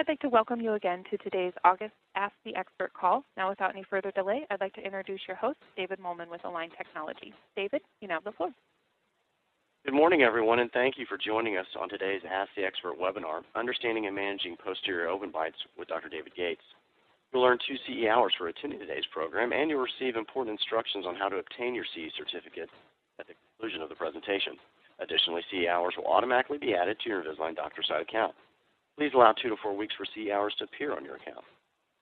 I'd like to welcome you again to today's August Ask the Expert call. Now, without any further delay, I'd like to introduce your host, David Molman with Align Technology. David, you now have the floor. Good morning, everyone, and thank you for joining us on today's Ask the Expert webinar, Understanding and Managing Posterior Open Bites with Dr. David Gates. You'll earn two CE hours for attending today's program, and you'll receive important instructions on how to obtain your CE certificate at the conclusion of the presentation. Additionally, CE hours will automatically be added to your Invisalign DoctorSite account. Please allow two to four weeks for CE hours to appear on your account.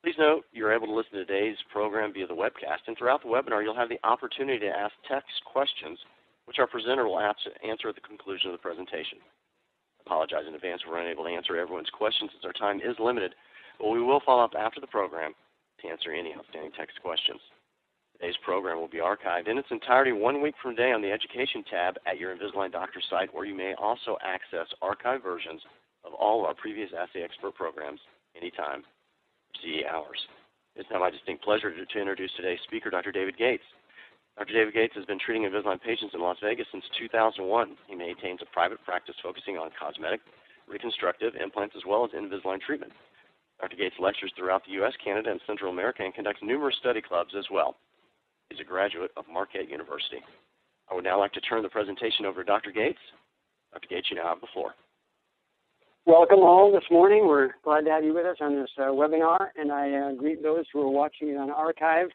Please note you're able to listen to today's program via the webcast, and throughout the webinar, you'll have the opportunity to ask text questions, which our presenter will answer at the conclusion of the presentation. I apologize in advance if we're unable to answer everyone's questions since our time is limited, but we will follow up after the program to answer any outstanding text questions. Today's program will be archived in its entirety one week from today on the Education tab at your Invisalign Doctor site, where you may also access archived versions of all of our previous the Expert programs anytime, CE hours. It's now my distinct pleasure to, to introduce today's speaker, Dr. David Gates. Dr. David Gates has been treating Invisalign patients in Las Vegas since 2001. He maintains a private practice focusing on cosmetic, reconstructive, implants, as well as Invisalign treatment. Dr. Gates lectures throughout the U.S., Canada, and Central America and conducts numerous study clubs as well. He's a graduate of Marquette University. I would now like to turn the presentation over to Dr. Gates. Dr. Gates, you now have the floor. Welcome all this morning. We're glad to have you with us on this uh, webinar, and I uh, greet those who are watching it on archive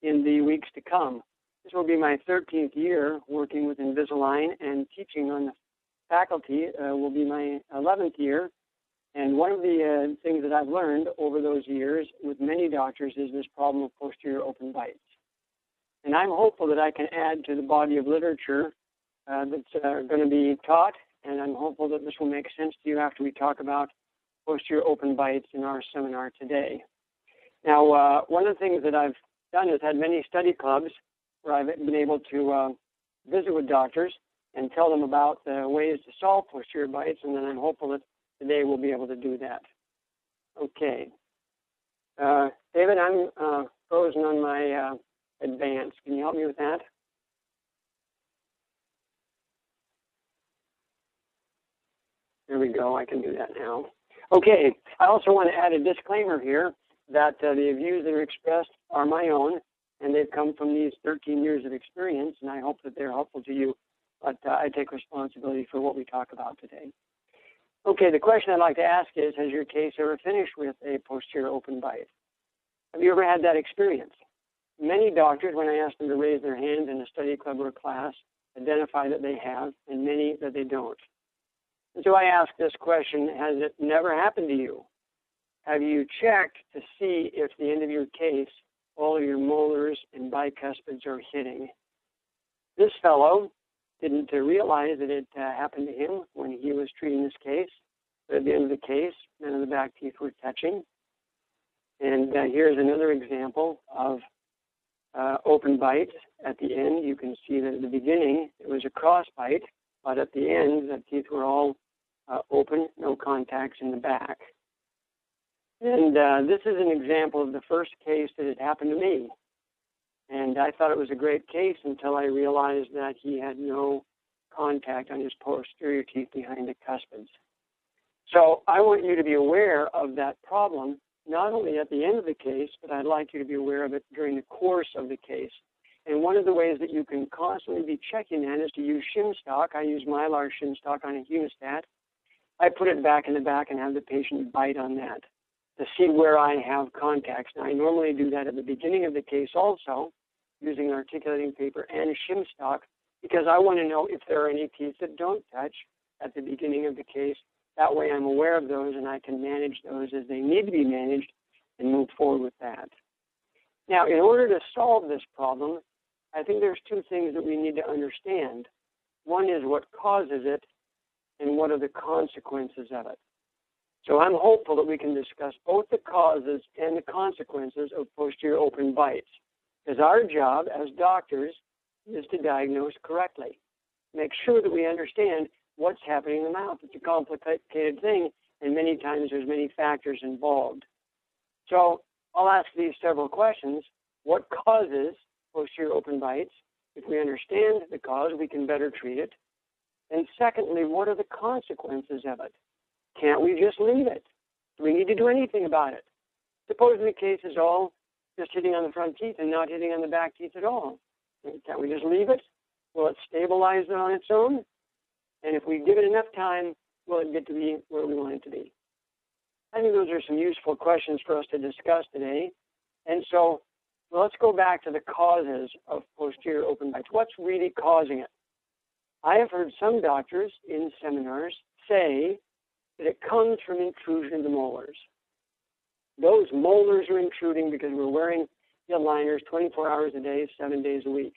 in the weeks to come. This will be my 13th year working with Invisalign, and teaching on the faculty uh, will be my 11th year. And one of the uh, things that I've learned over those years with many doctors is this problem of posterior open bites. And I'm hopeful that I can add to the body of literature uh, that's uh, going to be taught and I'm hopeful that this will make sense to you after we talk about posterior open bites in our seminar today. Now, uh, one of the things that I've done is had many study clubs where I've been able to uh, visit with doctors and tell them about the ways to solve posterior bites, and then I'm hopeful that today we'll be able to do that. Okay. Uh, David, I'm uh, frozen on my uh, advance. Can you help me with that? There we go. I can do that now. Okay. I also want to add a disclaimer here that uh, the views that are expressed are my own, and they've come from these 13 years of experience, and I hope that they're helpful to you. But uh, I take responsibility for what we talk about today. Okay, the question I'd like to ask is Has your case ever finished with a posterior open bite? Have you ever had that experience? Many doctors, when I ask them to raise their hand in a study club or class, identify that they have, and many that they don't. So I ask this question Has it never happened to you? Have you checked to see if the end of your case, all of your molars and bicuspids are hitting? This fellow didn't realize that it uh, happened to him when he was treating this case. But at the end of the case, none of the back teeth were touching. And uh, here's another example of uh, open bite. At the end, you can see that at the beginning it was a cross bite, but at the end, the teeth were all uh, open, no contacts in the back. And uh, this is an example of the first case that had happened to me. And I thought it was a great case until I realized that he had no contact on his posterior teeth behind the cuspids. So I want you to be aware of that problem, not only at the end of the case, but I'd like you to be aware of it during the course of the case. And one of the ways that you can constantly be checking that is to use shim stock. I use mylar shim stock on a hemostat I put it back in the back and have the patient bite on that to see where I have contacts. Now, I normally do that at the beginning of the case also, using articulating paper and shim stock, because I want to know if there are any teeth that don't touch at the beginning of the case. That way I'm aware of those and I can manage those as they need to be managed and move forward with that. Now, in order to solve this problem, I think there's two things that we need to understand. One is what causes it, and what are the consequences of it. So I'm hopeful that we can discuss both the causes and the consequences of posterior open bites. Because our job as doctors is to diagnose correctly. Make sure that we understand what's happening in the mouth. It's a complicated thing, and many times there's many factors involved. So I'll ask these several questions. What causes posterior open bites? If we understand the cause, we can better treat it. And secondly, what are the consequences of it? Can't we just leave it? Do we need to do anything about it? Suppose the case is all just hitting on the front teeth and not hitting on the back teeth at all. Can't we just leave it? Will it stabilize on its own? And if we give it enough time, will it get to be where we want it to be? I think those are some useful questions for us to discuss today. And so let's go back to the causes of posterior open bites. What's really causing it? I have heard some doctors in seminars say that it comes from intrusion of the molars. Those molars are intruding because we're wearing the aligners 24 hours a day, seven days a week.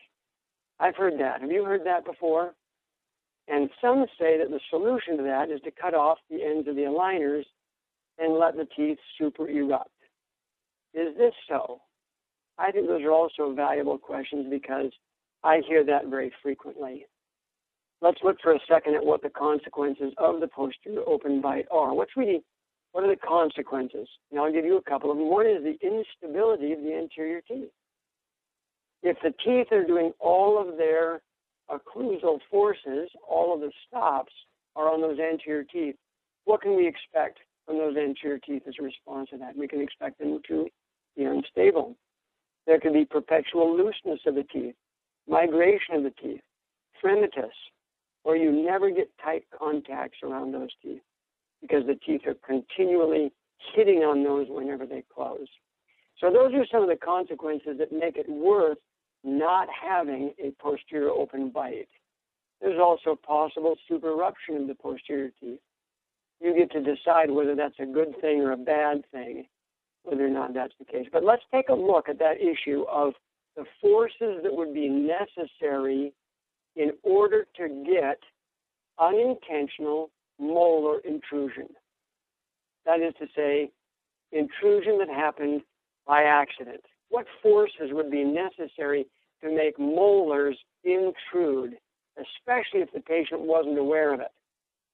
I've heard that. Have you heard that before? And some say that the solution to that is to cut off the ends of the aligners and let the teeth super erupt. Is this so? I think those are also valuable questions because I hear that very frequently. Let's look for a second at what the consequences of the posterior open bite are. What's really, what are the consequences? Now I'll give you a couple of them. One is the instability of the anterior teeth. If the teeth are doing all of their occlusal forces, all of the stops are on those anterior teeth, what can we expect from those anterior teeth as a response to that? We can expect them to be unstable. There can be perpetual looseness of the teeth, migration of the teeth, fremitus, or you never get tight contacts around those teeth because the teeth are continually hitting on those whenever they close. So those are some of the consequences that make it worth not having a posterior open bite. There's also possible supereruption of the posterior teeth. You get to decide whether that's a good thing or a bad thing, whether or not that's the case. But let's take a look at that issue of the forces that would be necessary in order to get unintentional molar intrusion. That is to say, intrusion that happened by accident. What forces would be necessary to make molars intrude, especially if the patient wasn't aware of it?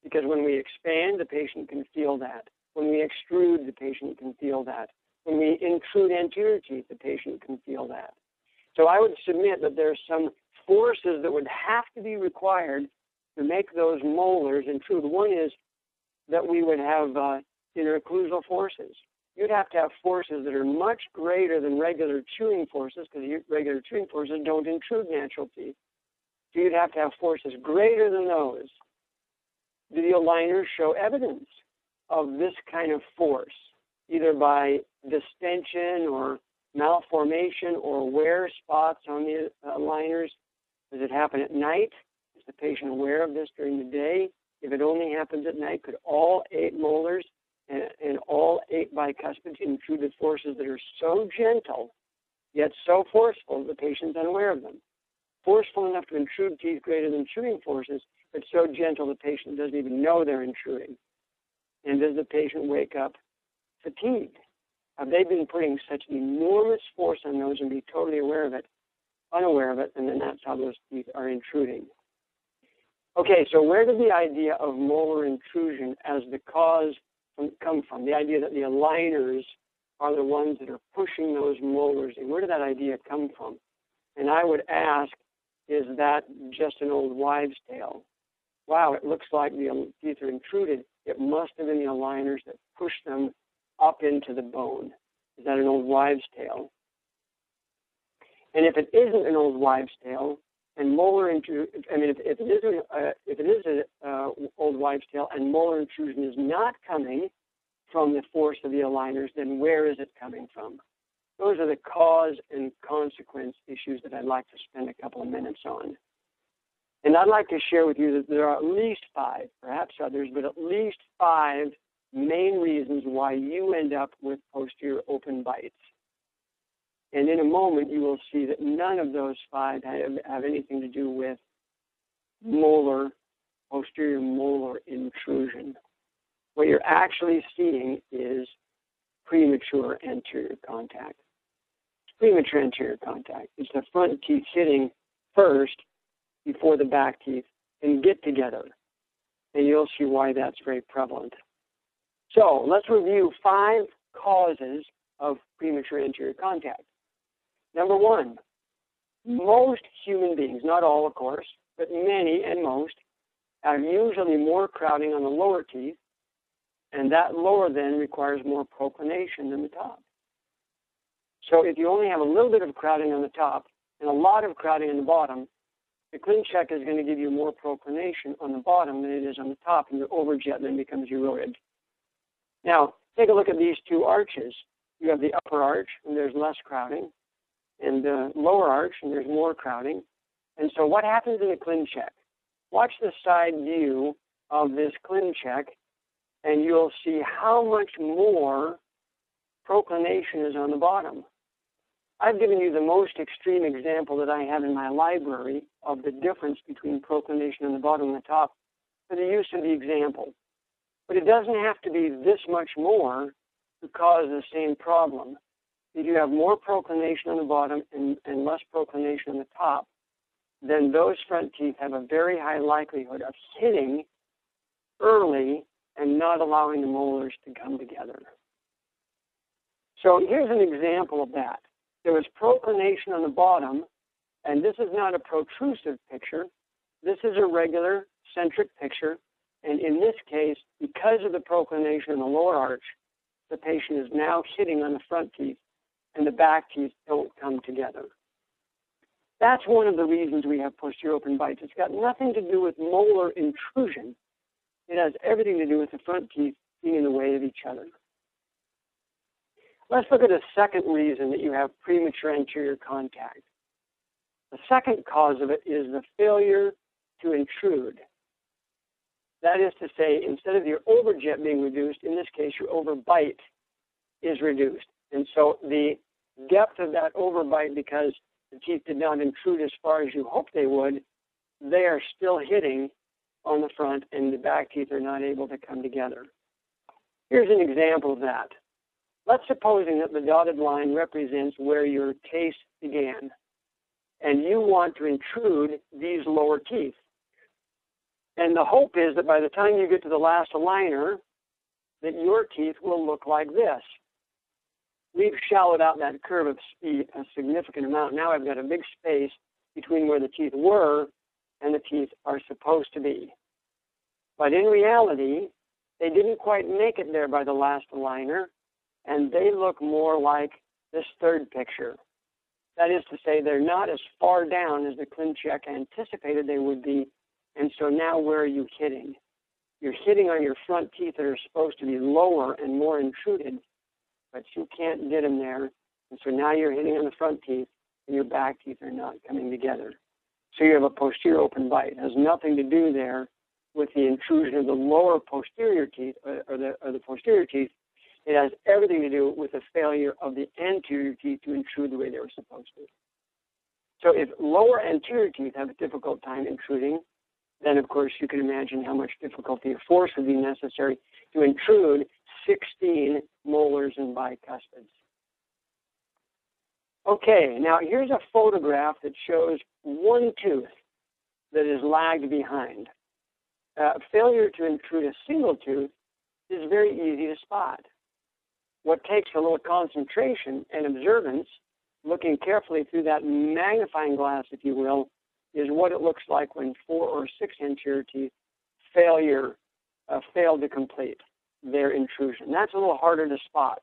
Because when we expand, the patient can feel that. When we extrude, the patient can feel that. When we intrude anterior teeth, the patient can feel that. So I would submit that there's some forces that would have to be required to make those molars intrude. One is that we would have uh, interocclusal forces. You'd have to have forces that are much greater than regular chewing forces because regular chewing forces don't intrude natural teeth. So you'd have to have forces greater than those. Do the aligners show evidence of this kind of force, either by distension or malformation or wear spots on the aligners? Does it happen at night? Is the patient aware of this during the day? If it only happens at night, could all eight molars and, and all eight bicuspids intrude with forces that are so gentle, yet so forceful, the patient's unaware of them? Forceful enough to intrude teeth greater than chewing forces, but so gentle the patient doesn't even know they're intruding. And does the patient wake up fatigued? Have they been putting such enormous force on those and be totally aware of it, unaware of it, and then that's how those teeth are intruding? Okay, so where did the idea of molar intrusion as the cause come from? The idea that the aligners are the ones that are pushing those molars in. Where did that idea come from? And I would ask, is that just an old wives' tale? Wow, it looks like the teeth are intruded. It must have been the aligners that pushed them up into the bone. Is that an old wives' tale? And if it isn't an old wives' tale, and molar intrusion, I mean, if, if it is an uh, if it is an uh, old wives' tale, and molar intrusion is not coming from the force of the aligners, then where is it coming from? Those are the cause and consequence issues that I'd like to spend a couple of minutes on. And I'd like to share with you that there are at least five, perhaps others, but at least five main reasons why you end up with posterior open bites. And in a moment, you will see that none of those five have, have anything to do with molar, posterior molar intrusion. What you're actually seeing is premature anterior contact. Premature anterior contact. It's the front teeth sitting first before the back teeth and get together. And you'll see why that's very prevalent. So let's review five causes of premature anterior contact. Number one, most human beings, not all of course, but many and most, are usually more crowding on the lower teeth and that lower then requires more proclination than the top. So if you only have a little bit of crowding on the top and a lot of crowding on the bottom, the ClinCheck is going to give you more proclination on the bottom than it is on the top, and your overjet then becomes eroded. Now, take a look at these two arches. You have the upper arch, and there's less crowding, and the lower arch, and there's more crowding. And so what happens in the ClinCheck? Watch the side view of this ClinCheck, and you'll see how much more proclination is on the bottom. I've given you the most extreme example that I have in my library of the difference between proclination on the bottom and the top for the use of the example. But it doesn't have to be this much more to cause the same problem. If you have more proclination on the bottom and, and less proclination on the top, then those front teeth have a very high likelihood of hitting early and not allowing the molars to come together. So here's an example of that. There was proclination on the bottom, and this is not a protrusive picture. This is a regular centric picture, and in this case, because of the proclination in the lower arch, the patient is now hitting on the front teeth, and the back teeth don't come together. That's one of the reasons we have posterior open bites. It's got nothing to do with molar intrusion. It has everything to do with the front teeth being in the way of each other. Let's look at a second reason that you have premature anterior contact. The second cause of it is the failure to intrude. That is to say, instead of your overjet being reduced, in this case, your overbite is reduced. And so the depth of that overbite, because the teeth did not intrude as far as you hoped they would, they are still hitting on the front, and the back teeth are not able to come together. Here's an example of that. Let's supposing that the dotted line represents where your case began, and you want to intrude these lower teeth. And the hope is that by the time you get to the last aligner, that your teeth will look like this. We've shallowed out that curve of Spee a significant amount. Now I've got a big space between where the teeth were and the teeth are supposed to be. But in reality, they didn't quite make it there by the last aligner, and they look more like this third picture. That is to say, they're not as far down as the ClinCheck anticipated they would be, and so now where are you hitting? You're hitting on your front teeth that are supposed to be lower and more intruded, but you can't get them there, and so now you're hitting on the front teeth, and your back teeth are not coming together. So you have a posterior open bite. It has nothing to do there with the intrusion of the lower posterior teeth or, the, or the posterior teeth it has everything to do with the failure of the anterior teeth to intrude the way they were supposed to. So if lower anterior teeth have a difficult time intruding, then of course you can imagine how much difficulty or force would be necessary to intrude 16 molars and bicuspids. Okay, now here's a photograph that shows one tooth that is lagged behind. Uh, failure to intrude a single tooth is very easy to spot. What takes a little concentration and observance, looking carefully through that magnifying glass, if you will, is what it looks like when four or six anterior teeth failure uh, fail to complete their intrusion. That's a little harder to spot.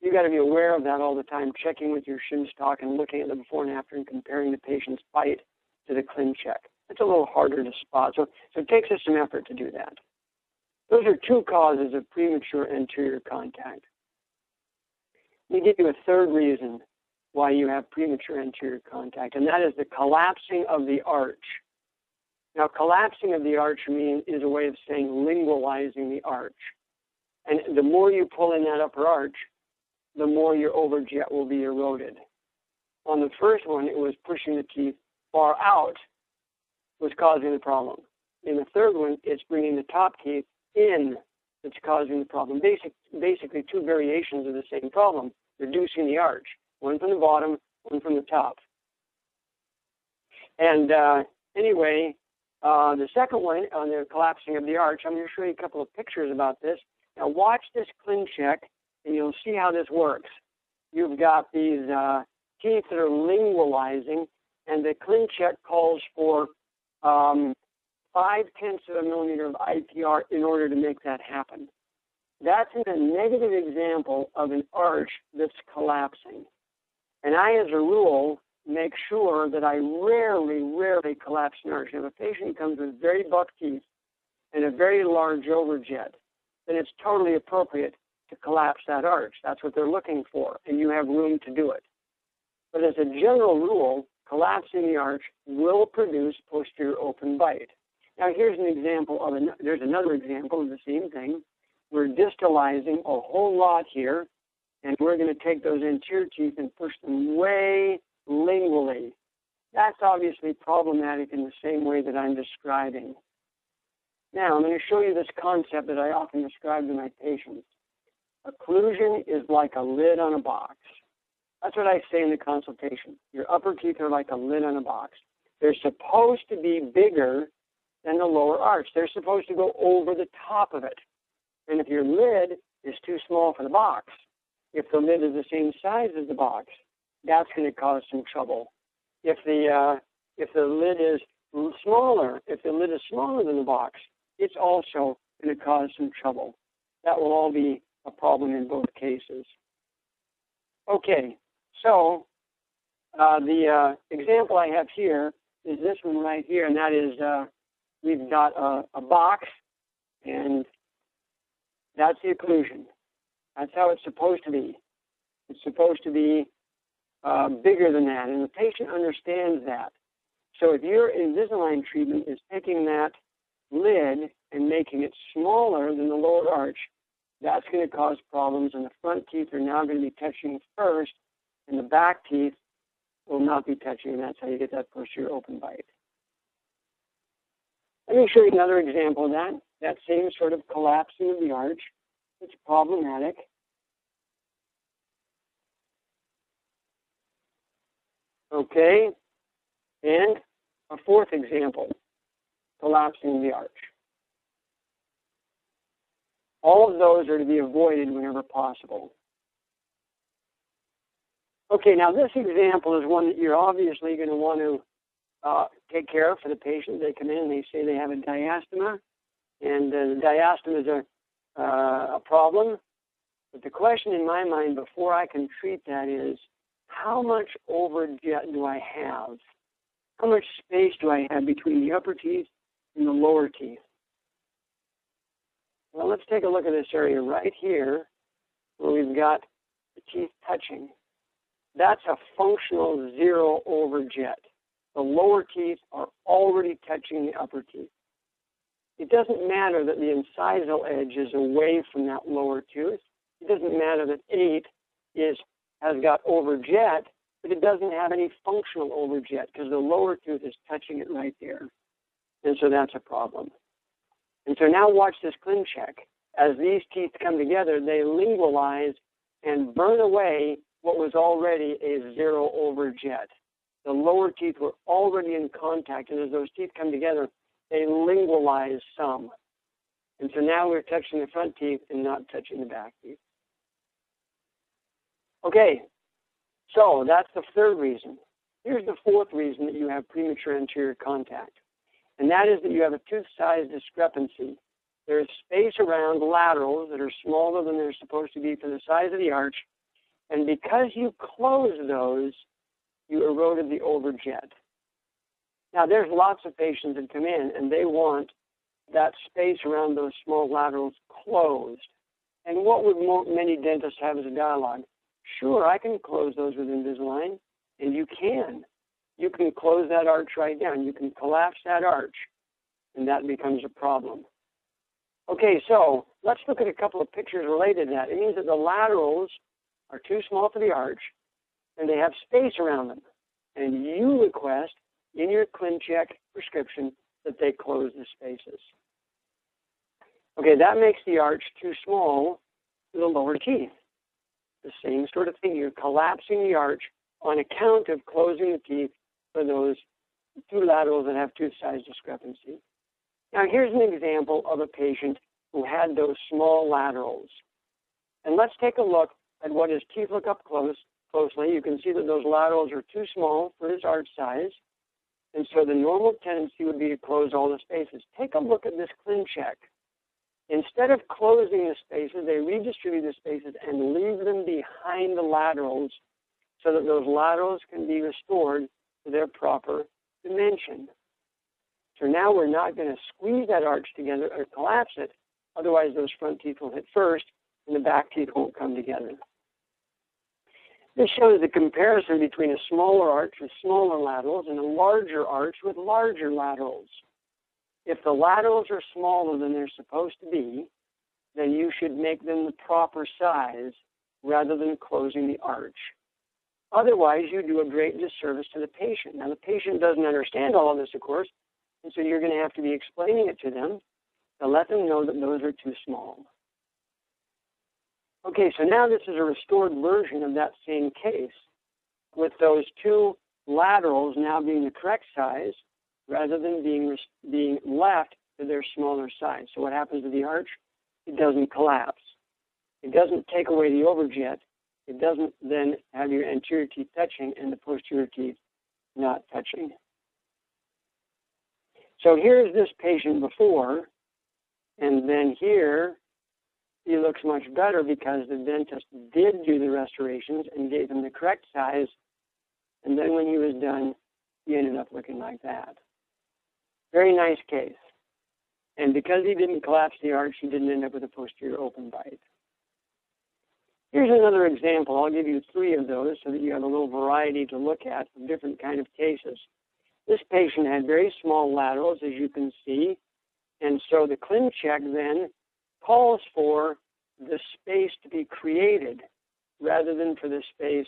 You've got to be aware of that all the time, checking with your shim stock and looking at the before and after and comparing the patient's bite to the ClinCheck. It's a little harder to spot. So, so it takes us some effort to do that. Those are two causes of premature anterior contact. Let me give you a third reason why you have premature anterior contact, and that is the collapsing of the arch. Now, collapsing of the arch mean, is a way of saying lingualizing the arch. And the more you pull in that upper arch, the more your overjet will be eroded. On the first one, it was pushing the teeth far out was causing the problem. In the third one, it's bringing the top teeth in that's causing the problem. Basic, basically, two variations of the same problem reducing the arch, one from the bottom, one from the top. And uh, anyway, uh, the second one on the collapsing of the arch, I'm going to show you a couple of pictures about this. Now watch this ClinCheck, and you'll see how this works. You've got these uh, teeth that are lingualizing, and the ClinCheck calls for um, five tenths of a millimeter of IPR in order to make that happen. that's a negative example of an arch that's collapsing. And I, as a rule, make sure that I rarely, rarely collapse an arch. If a patient comes with very buck teeth and a very large overjet, then it's totally appropriate to collapse that arch. That's what they're looking for, and you have room to do it. But as a general rule, collapsing the arch will produce posterior open bite. Now here's an example of an, there's another example of the same thing. We're distalizing a whole lot here, and we're going to take those anterior teeth and push them way lingually. That's obviously problematic in the same way that I'm describing. Now, I'm going to show you this concept that I often describe to my patients. Occlusion is like a lid on a box. That's what I say in the consultation. Your upper teeth are like a lid on a box. They're supposed to be bigger than the lower arch. They're supposed to go over the top of it. And if your lid is too small for the box, if the lid is the same size as the box, that's going to cause some trouble. If the uh, if the lid is smaller, if the lid is smaller than the box, it's also going to cause some trouble. That will all be a problem in both cases. Okay, so uh, the uh, example I have here is this one right here, and that is uh, we've got a, a, box, and that's the occlusion. That's how it's supposed to be. It's supposed to be uh, bigger than that, and the patient understands that. So if your Invisalign treatment is taking that lid and making it smaller than the lower arch, that's going to cause problems, and the front teeth are now going to be touching first, and the back teeth will not be touching, and that's how you get that posterior open bite. Let me show you another example of that. That same sort of collapsing of the arch. It's problematic. Okay, and a fourth example, collapsing the arch. All of those are to be avoided whenever possible. Okay, now this example is one that you're obviously going to want to uh, take care of for the patient. They come in and they say they have a diastema, and uh, the diastema is a, uh, a problem. But the question in my mind before I can treat that is, how much overjet do I have? How much space do I have between the upper teeth and the lower teeth? Well, let's take a look at this area right here where we've got the teeth touching. That's a functional zero overjet. The lower teeth are already touching the upper teeth. It doesn't matter that the incisal edge is away from that lower tooth. It doesn't matter that 8 is has got overjet, but it doesn't have any functional overjet because the lower tooth is touching it right there. And so that's a problem. And so now watch this ClinCheck. As these teeth come together, they lingualize and burn away what was already a zero overjet. The lower teeth were already in contact, and as those teeth come together, they lingualize some. And so now we're touching the front teeth and not touching the back teeth. Okay, so that's the third reason. Here's the fourth reason that you have premature anterior contact, and that is that you have a tooth size discrepancy. There's space around laterals that are smaller than they're supposed to be for the size of the arch, and because you close those, you eroded the overjet. Now, there's lots of patients that come in and they want that space around those small laterals closed. And what would many dentists have as a dialogue? Sure, I can close those with Invisalign, and you can. You can close that arch right down. You can collapse that arch, and that becomes a problem. Okay, so let's look at a couple of pictures related to that. It means that the laterals are too small for the arch, and they have space around them. And you request in your ClinCheck prescription that they close the spaces. Okay, that makes the arch too small for the lower teeth the same sort of thing. You're collapsing the arch on account of closing the teeth for those two laterals that have tooth size discrepancy. Now, here's an example of a patient who had those small laterals. And let's take a look at what his teeth look up close closely. You can see that those laterals are too small for his arch size. And so the normal tendency would be to close all the spaces. Take a look at this ClinCheck. Instead of closing the spaces, they redistribute the spaces and leave them behind the laterals so that those laterals can be restored to their proper dimension. So now we're not going to squeeze that arch together or collapse it. Otherwise, those front teeth will hit first and the back teeth won't come together. This shows the comparison between a smaller arch with smaller laterals and a larger arch with larger laterals. If the laterals are smaller than they're supposed to be, then you should make them the proper size rather than closing the arch. Otherwise, you do a great disservice to the patient. Now, the patient doesn't understand all of this, of course, and so you're going to have to be explaining it to them to let them know that those are too small. Okay, so now this is a restored version of that same case with those two laterals now being the correct size rather than being, being left to their smaller size. So what happens to the arch? It doesn't collapse. It doesn't take away the overjet. It doesn't then have your anterior teeth touching and the posterior teeth not touching. So here's this patient before, and then here he looks much better because the dentist did do the restorations and gave him the correct size. And then when he was done, he ended up looking like that. Very nice case. And because he didn't collapse the arch, he didn't end up with a posterior open bite. Here's another example. I'll give you three of those so that you have a little variety to look at of different kind of cases. This patient had very small laterals, as you can see, and so the ClinCheck then calls for the space to be created rather than for the space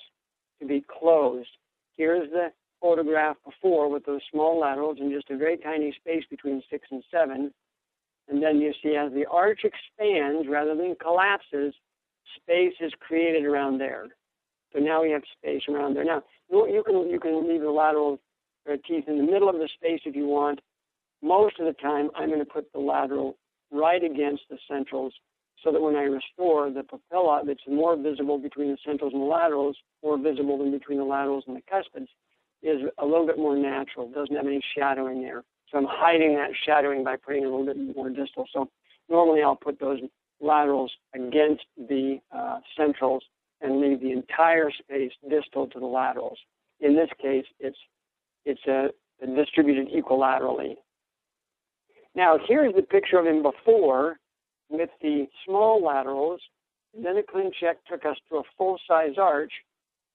to be closed. Here's the photograph before with those small laterals and just a very tiny space between six and seven. And then you see as the arch expands rather than collapses, space is created around there. So now we have space around there. Now you can you can leave the lateral uh, teeth in the middle of the space if you want. Most of the time, I'm going to put the lateral right against the centrals so that when I restore the papilla that's more visible between the centrals and the laterals, more visible than between the laterals and the cuspids, is a little bit more natural, doesn't have any shadowing there. So I'm hiding that shadowing by putting a little bit more distal. So normally I'll put those laterals against the uh, centrals and leave the entire space distal to the laterals. In this case, it's it's uh, distributed equilaterally. Now, here's the picture of him before with the small laterals. Then a ClinCheck took us to a full-size arch,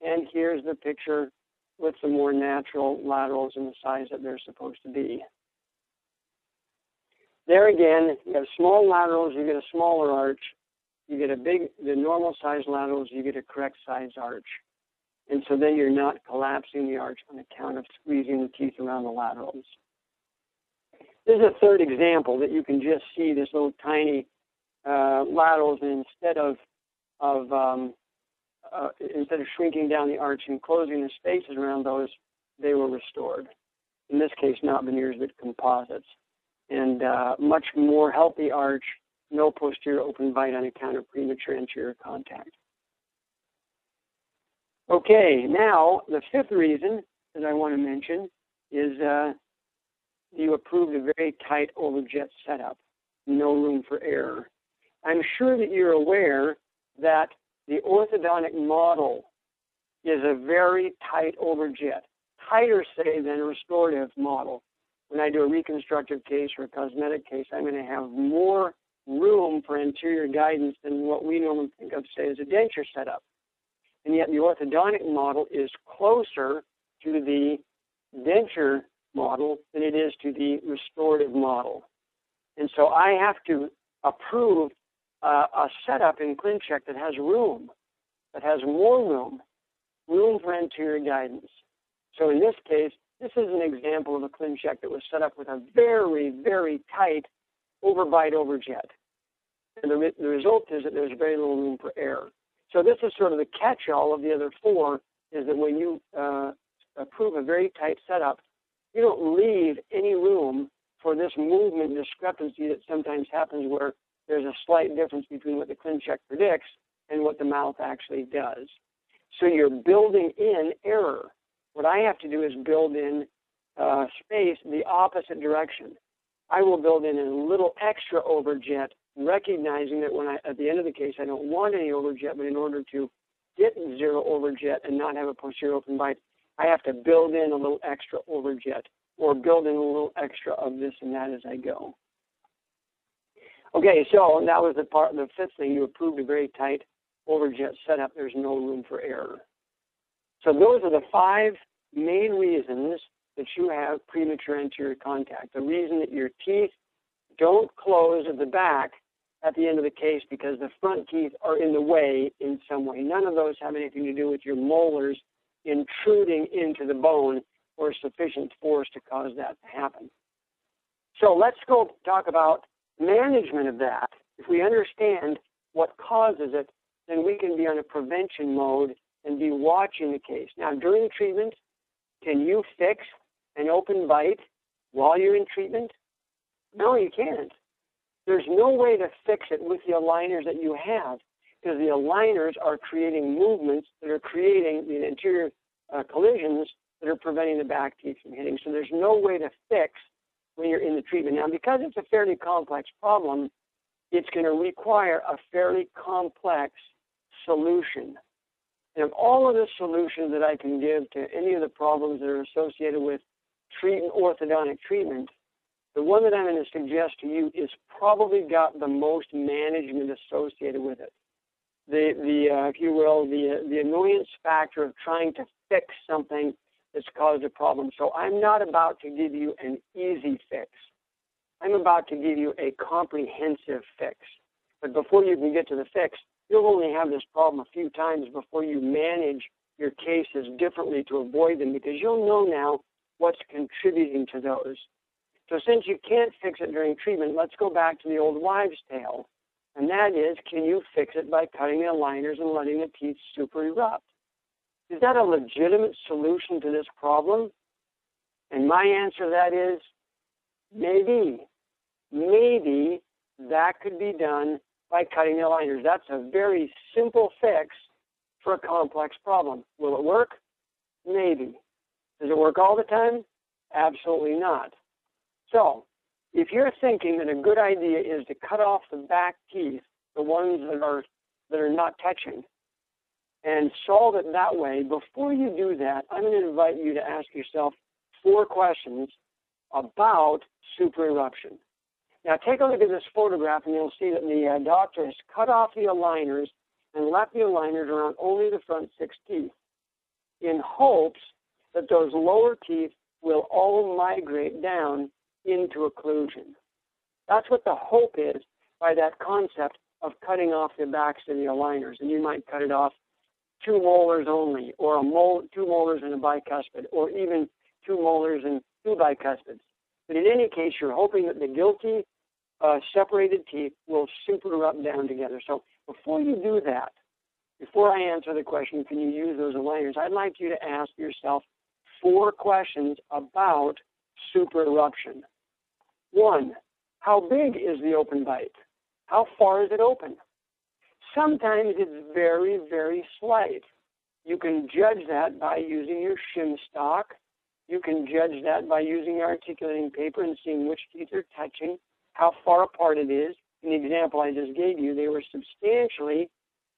and here's the picture with the more natural laterals and the size that they're supposed to be. There again, you have small laterals, you get a smaller arch. You get a big, the normal size laterals, you get a correct size arch. And so then you're not collapsing the arch on account of squeezing the teeth around the laterals. This is a third example that you can just see this little tiny uh, laterals, and instead of of um, uh, instead of shrinking down the arch and closing the spaces around those, they were restored. In this case, not veneers but composites, and uh, much more healthy arch, no posterior open bite on account of premature anterior contact. Okay, now the fifth reason that I want to mention is uh, you approved a very tight overjet setup, no room for error. I'm sure that you're aware that the orthodontic model is a very tight overjet, tighter, say, than a restorative model. When I do a reconstructive case or a cosmetic case, I'm going to have more room for anterior guidance than what we normally think of, say, as a denture setup. And yet the orthodontic model is closer to the denture model than it is to the restorative model. And so I have to approve uh, a setup in ClinCheck that has room, that has more room, room for anterior guidance. So in this case, this is an example of a ClinCheck that was set up with a very, very tight overbite overjet. And the, the result is that there's very little room for error. So this is sort of the catch-all of the other four, is that when you uh, approve a very tight setup, you don't leave any room for this movement discrepancy that sometimes happens where there's a slight difference between what the ClinCheck predicts and what the mouth actually does. So you're building in error. What I have to do is build in uh, space the opposite direction. I will build in a little extra overjet recognizing that when I, at the end of the case, I don't want any overjet, but in order to get zero overjet and not have a posterior open bite, I have to build in a little extra overjet or build in a little extra of this and that as I go. Okay, so that was the part. Of the fifth thing, you approved a very tight overjet setup. There's no room for error. So those are the five main reasons that you have premature anterior contact. The reason that your teeth don't close at the back at the end of the case because the front teeth are in the way in some way. None of those have anything to do with your molars intruding into the bone or sufficient force to cause that to happen. So let's go talk about management of that. If we understand what causes it, then we can be on a prevention mode and be watching the case. Now, during treatment, can you fix an open bite while you're in treatment? No, you can't. There's no way to fix it with the aligners that you have because the aligners are creating movements that are creating the anterior uh, collisions that are preventing the back teeth from hitting. So there's no way to fix when you're in the treatment. Now, because it's a fairly complex problem, it's going to require a fairly complex solution. And all of the solutions that I can give to any of the problems that are associated with treatment, orthodontic treatment, the one that I'm going to suggest to you is probably got the most management associated with it. The, the uh, if you will, the, the annoyance factor of trying to fix something that's caused a problem. So I'm not about to give you an easy fix. I'm about to give you a comprehensive fix. But before you can get to the fix, you'll only have this problem a few times before you manage your cases differently to avoid them because you'll know now what's contributing to those. So since you can't fix it during treatment, let's go back to the old wives' tale. And that is, can you fix it by cutting the aligners and letting the teeth super erupt? Is that a legitimate solution to this problem? And my answer to that is maybe. Maybe that could be done by cutting the aligners. That's a very simple fix for a complex problem. Will it work? Maybe. Does it work all the time? Absolutely not. So, if you're thinking that a good idea is to cut off the back teeth, the ones that are that are not touching, and solve it that way, before you do that, I'm going to invite you to ask yourself four questions about supereruption. Now, take a look at this photograph, and you'll see that the uh, doctor has cut off the aligners and left the aligners around only the front six teeth in hopes that those lower teeth will all migrate down into occlusion. That's what the hope is by that concept of cutting off the backs of the aligners. And you might cut it off two molars only, or a mol- two molars and a bicuspid, or even two molars and two bicuspids. But in any case, you're hoping that the guilty uh, separated teeth will super erupt down together. So before you do that, before I answer the question, can you use those aligners, I'd like you to ask yourself four questions about super eruption. One, how big is the open bite? How far is it open? Sometimes it's very, very slight. You can judge that by using your shim stock. You can judge that by using your articulating paper and seeing which teeth are touching, how far apart it is. In the example I just gave you, they were substantially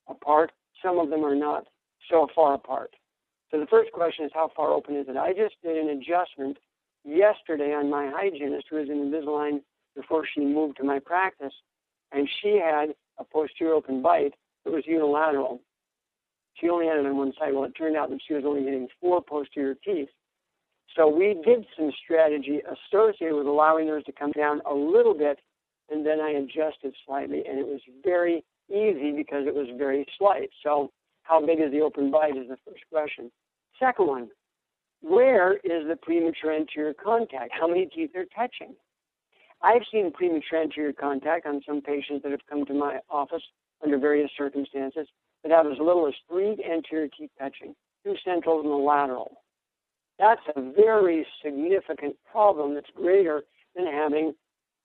apart. Some of them are not so far apart. So the first question is how far open is it? I just did an adjustment yesterday on my hygienist who was in Invisalign before she moved to my practice, and she had a posterior open bite that was unilateral. She only had it on one side. Well, it turned out that she was only getting four posterior teeth. So we did some strategy associated with allowing those to come down a little bit, and then I adjusted slightly, and it was very easy because it was very slight. So how big is the open bite is the first question. Second one, where is the premature anterior contact? How many teeth are touching? I've seen premature anterior contact on some patients that have come to my office under various circumstances that have as little as three anterior teeth touching, two centrals and a lateral. That's a very significant problem that's greater than having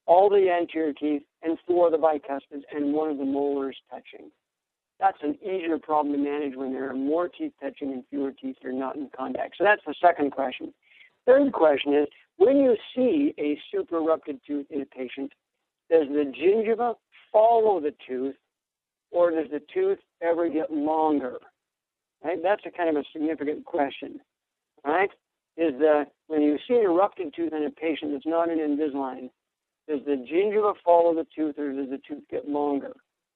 all the anterior teeth and four of the bicuspids and one of the molars touching. That's an easier problem to manage when there are more teeth touching and fewer teeth are not in contact. So that's the second question. Third question is when you see a super erupted tooth in a patient, does the gingiva follow the tooth, or does the tooth ever get longer? Right? That's a kind of a significant question. Right? Is that when you see an erupted tooth in a patient that's not an Invisalign, does the gingiva follow the tooth or does the tooth get longer?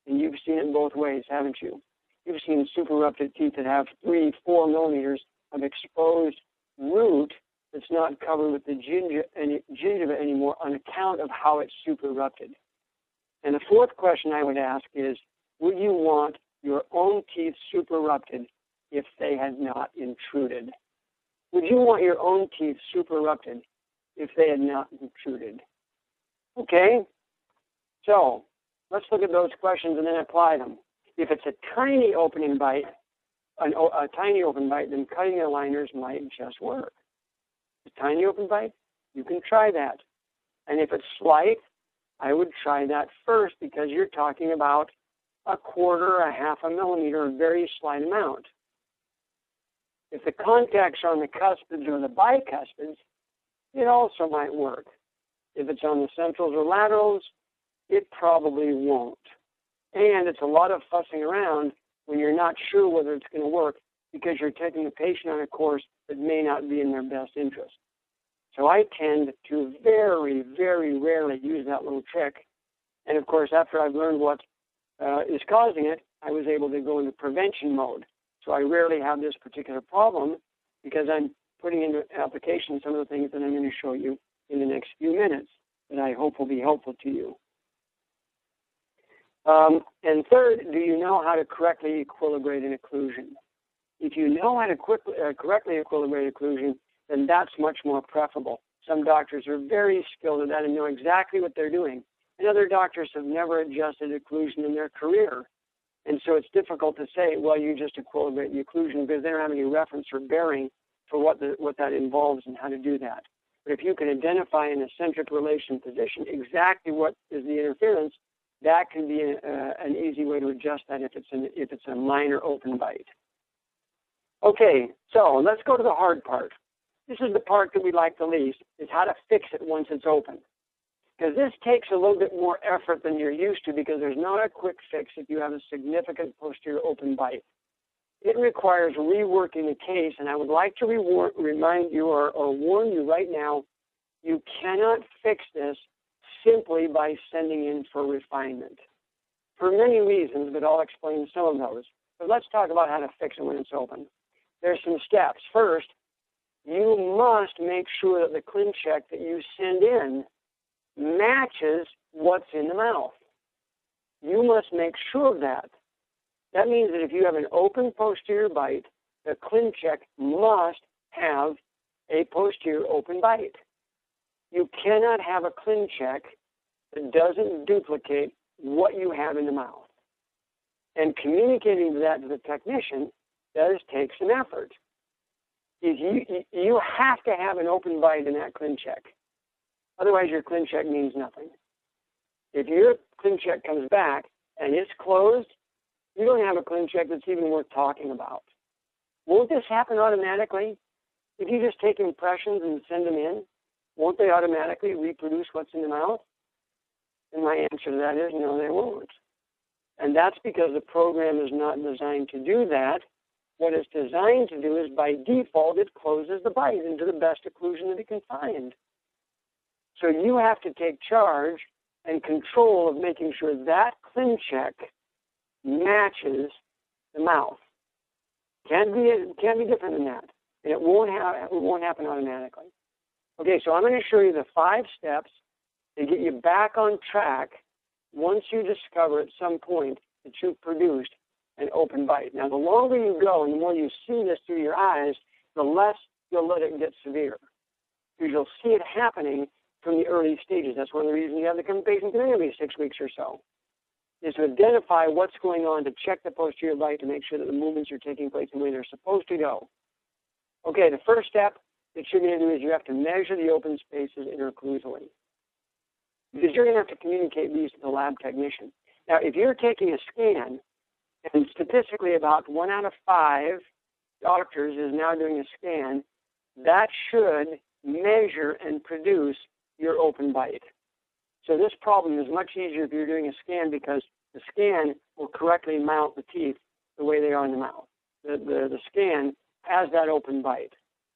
And you've seen it both ways, haven't you? You've seen super erupted teeth that have three, four millimeters of exposed root that's not covered with the gingiva, any, gingiva anymore on account of how it's super erupted. And the fourth question I would ask is, would you want your own teeth super erupted if they had not intruded? Would you want your own teeth super erupted if they had not protruded? Okay, so let's look at those questions and then apply them. If it's a tiny opening bite, an, a tiny open bite, then cutting the aligners might just work. A tiny open bite, you can try that. And if it's slight, I would try that first because you're talking about a quarter, a half a millimeter, a very slight amount. If the contacts on the cuspids or the bicuspids, it also might work. If it's on the centrals or laterals, it probably won't. And it's a lot of fussing around when you're not sure whether it's going to work because you're taking the patient on a course that may not be in their best interest. So I tend to very, very rarely use that little trick. And of course, after I've learned what uh, is causing it, I was able to go into prevention mode. So I rarely have this particular problem because I'm putting into application some of the things that I'm going to show you in the next few minutes that I hope will be helpful to you. Um, and third, do you know how to correctly equilibrate an occlusion? If you know how to quickly, uh, correctly equilibrate occlusion, then that's much more preferable. Some doctors are very skilled at that and know exactly what they're doing. And other doctors have never adjusted occlusion in their career. And so it's difficult to say, well, you just equilibrate the occlusion because they don't have any reference or bearing for what, the, what that involves and how to do that. But if you can identify an eccentric relation position exactly what is the interference, that can be a, uh, an easy way to adjust that if it's, an, if it's a minor open bite. Okay, so let's go to the hard part. This is the part that we like the least, is how to fix it once it's open. Because this takes a little bit more effort than you're used to because there's not a quick fix if you have a significant posterior open bite. It requires reworking the case, and I would like to remind you or, or warn you right now, you cannot fix this simply by sending in for refinement. For many reasons, but I'll explain some of those. But let's talk about how to fix it when it's open. There's some steps. First, you must make sure that the ClinCheck that you send in matches what's in the mouth. You must make sure of that. That means that if you have an open posterior bite, the ClinCheck must have a posterior open bite. You cannot have a ClinCheck that doesn't duplicate what you have in the mouth. And communicating that to the technician does take some effort. You, you have to have an open bite in that ClinCheck. Otherwise, your ClinCheck means nothing. If your ClinCheck comes back and it's closed, you don't have a ClinCheck that's even worth talking about. Won't this happen automatically? If you just take impressions and send them in, won't they automatically reproduce what's in the mouth? And my answer to that is no, they won't. And that's because the program is not designed to do that. What it's designed to do is by default, it closes the bite into the best occlusion that it can find. So you have to take charge and control of making sure that ClinCheck matches the mouth. Can't be can't be different than that. And it won't it won't happen automatically. Okay, so I'm going to show you the five steps to get you back on track once you discover at some point that you've produced an open bite. Now, the longer you go and the more you see this through your eyes, the less you'll let it get severe. Because you'll see it happening from the early stages. That's one of the reasons you have the patient every six weeks or so, is to identify what's going on, to check the posterior bite, to make sure that the movements are taking place the way they're supposed to go. Okay, the first step that you're going to do is you have to measure the open spaces interocclusally. Because you're going to have to communicate these to the lab technician. Now, if you're taking a scan, and statistically about one out of five doctors is now doing a scan, that should measure and produce your open bite. So this problem is much easier if you're doing a scan because the scan will correctly mount the teeth the way they are in the mouth. The, the, the scan has that open bite.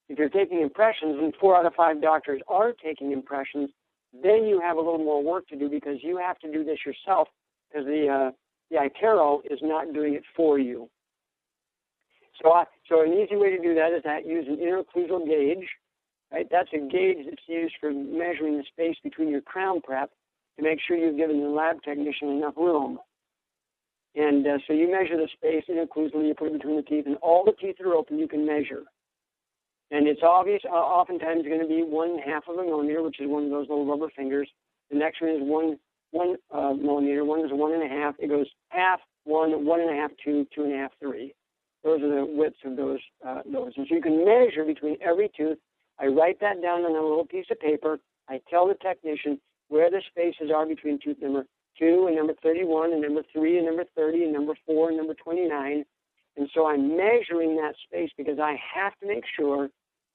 If you're taking impressions, and four out of five doctors are taking impressions, then you have a little more work to do because you have to do this yourself because the uh, the iTero is not doing it for you. So, I, so an easy way to do that is to use an interocclusal gauge. Right, that's a gauge that's used for measuring the space between your crown prep to make sure you've given the lab technician enough room. And uh, so you measure the space interocclusally, you put it between the teeth, and all the teeth that are open you can measure. And it's obvious, uh, oftentimes it's going to be one half of a millimeter, which is one of those little rubber fingers. The next one is one one uh, millimeter, one is one and a half. It goes half, one, one and a half, two, two and a half, three. Those are the widths of those uh, those. And so you can measure between every tooth. I write that down on a little piece of paper. I tell the technician where the spaces are between tooth number two and number 31 and number three and number 30 and number four and number 29. And so I'm measuring that space because I have to make sure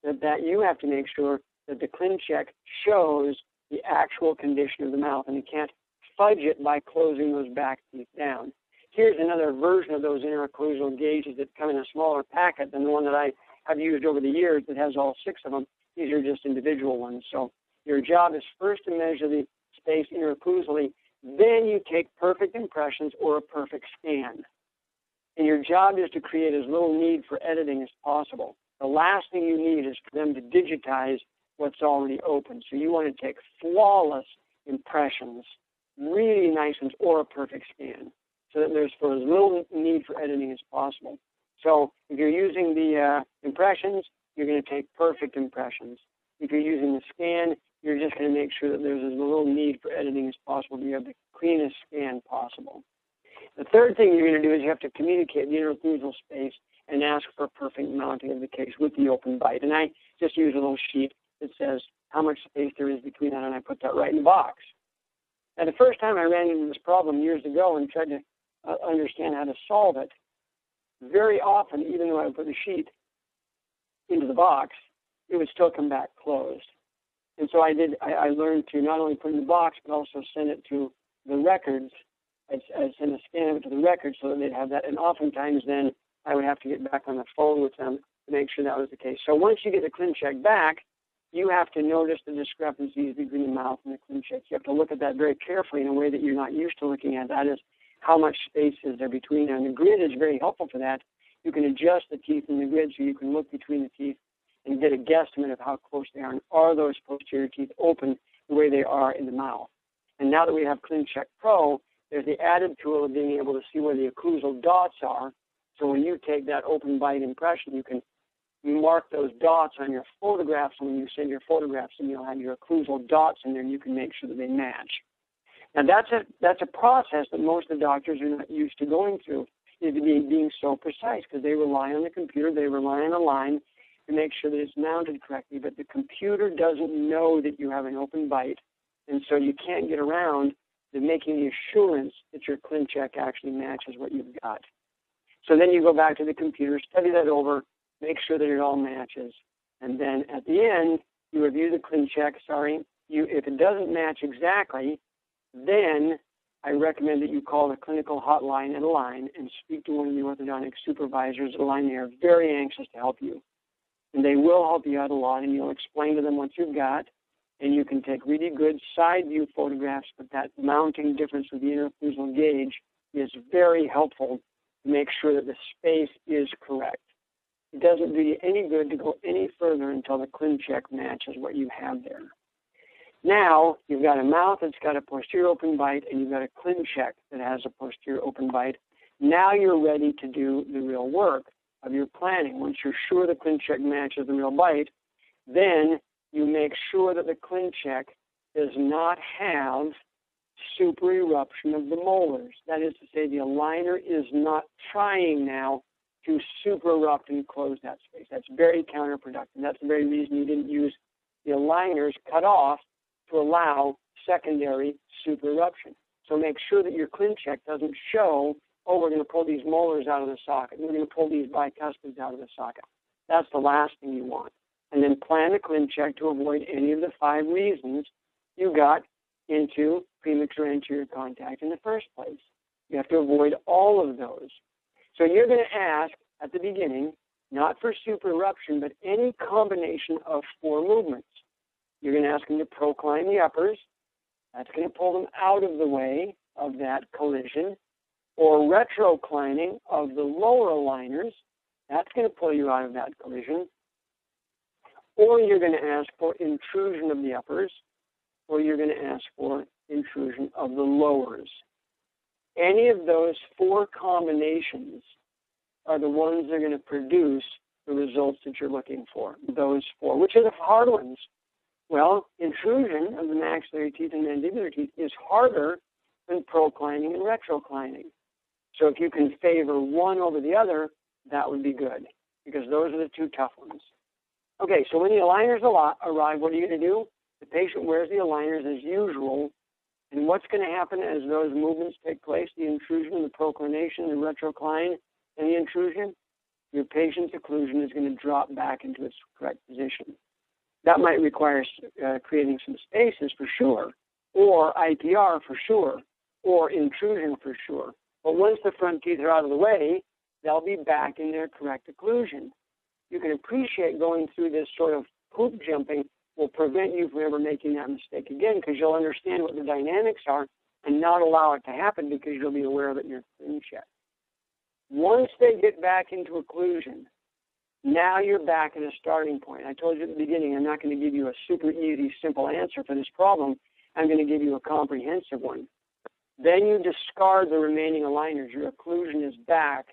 that, that you have to make sure that the ClinCheck shows the actual condition of the mouth and you can't fudge it by closing those back teeth down. Here's another version of those interocclusal gauges that come in a smaller packet than the one that I have used over the years that has all six of them. These are just individual ones. So your job is first to measure the space interocclusally, then you take perfect impressions or a perfect scan. And your job is to create as little need for editing as possible. The last thing you need is for them to digitize what's already open. So you want to take flawless impressions really nice ones or a perfect scan so that there's for as little need for editing as possible. So if you're using the uh, impressions, you're going to take perfect impressions. If you're using the scan, you're just going to make sure that there's as little need for editing as possible. You have the cleanest scan possible. The third thing you're going to do is you have to communicate the interocclusal space and ask for perfect mounting of the case with the open bite. And I just use a little sheet that says how much space there is between that, and I put that right in the box. Now, the first time I ran into this problem years ago and tried to uh, understand how to solve it, very often, even though I put the sheet into the box, it would still come back closed. And so I did. I, I learned to not only put it in the box, but also send it to the records. I'd, I'd send a scan of it to the records so that they'd have that. And oftentimes, then I would have to get back on the phone with them to make sure that was the case. So once you get the ClinCheck back, you have to notice the discrepancies between the mouth and the ClinCheck. You have to look at that very carefully in a way that you're not used to looking at. That is, how much space is there between them. And the grid is very helpful for that. You can adjust the teeth in the grid so you can look between the teeth and get a guesstimate of how close they are. And are those posterior teeth open the way they are in the mouth? And now that we have ClinCheck Pro, there's the added tool of being able to see where the occlusal dots are. So when you take that open bite impression, you can mark those dots on your photographs. And when you send your photographs, and you'll have your occlusal dots in there, and you can make sure that they match. Now that's a that's a process that most of the doctors are not used to going through, is being being so precise because they rely on the computer, they rely on Align to make sure that it's mounted correctly. But the computer doesn't know that you have an open bite, and so you can't get around to making the assurance that your ClinCheck actually matches what you've got. So then you go back to the computer, study that over, make sure that it all matches. And then at the end, you review the ClinCheck. Sorry, you if it doesn't match exactly, then I recommend that you call the clinical hotline at Align and speak to one of the orthodontic supervisors at Align. They are very anxious to help you. And they will help you out a lot, and you'll explain to them what you've got. And you can take really good side view photographs, but that mounting difference with the interocclusal gauge is very helpful to make sure that the space is correct. It doesn't do you any good to go any further until the ClinCheck matches what you have there. Now you've got a mouth that's got a posterior open bite, and you've got a ClinCheck that has a posterior open bite. Now you're ready to do the real work of your planning. Once you're sure the ClinCheck matches the real bite, then you make sure that the ClinCheck does not have super eruption of the molars. That is to say, the aligner is not trying now to super erupt and close that space. That's very counterproductive. That's the very reason you didn't use the aligners cut off to allow secondary super eruption. So make sure that your ClinCheck doesn't show, oh, we're going to pull these molars out of the socket. We're going to pull these bicuspids out of the socket. That's the last thing you want. And then plan a ClinCheck to avoid any of the five reasons you got into premature anterior contact in the first place. You have to avoid all of those. So you're going to ask at the beginning, not for supereruption, but any combination of four movements. You're going to ask them to procline the uppers. That's going to pull them out of the way of that collision. Or retroclining of the lower aligners. That's going to pull you out of that collision. Or you're going to ask for intrusion of the uppers. Or you're going to ask for intrusion of the lowers. Any of those four combinations are the ones that are going to produce the results that you're looking for. Those four, which are the hard ones. Well, intrusion of the maxillary teeth and mandibular teeth is harder than proclining and retroclining. So if you can favor one over the other, that would be good because those are the two tough ones. Okay, so when the aligners arrive, what are you going to do? The patient wears the aligners as usual, and what's going to happen as those movements take place, the intrusion, the proclination, the retrocline, and the intrusion? Your patient's occlusion is going to drop back into its correct position. That might require uh, creating some spaces for sure, or IPR for sure, or intrusion for sure. But once the front teeth are out of the way, they'll be back in their correct occlusion. You can appreciate going through this sort of hoop jumping will prevent you from ever making that mistake again because you'll understand what the dynamics are and not allow it to happen because you'll be aware of it in your clean check. Once they get back into occlusion, now you're back at a starting point. I told you at the beginning, I'm not going to give you a super easy, simple answer for this problem. I'm going to give you a comprehensive one. Then you discard the remaining aligners. Your occlusion is back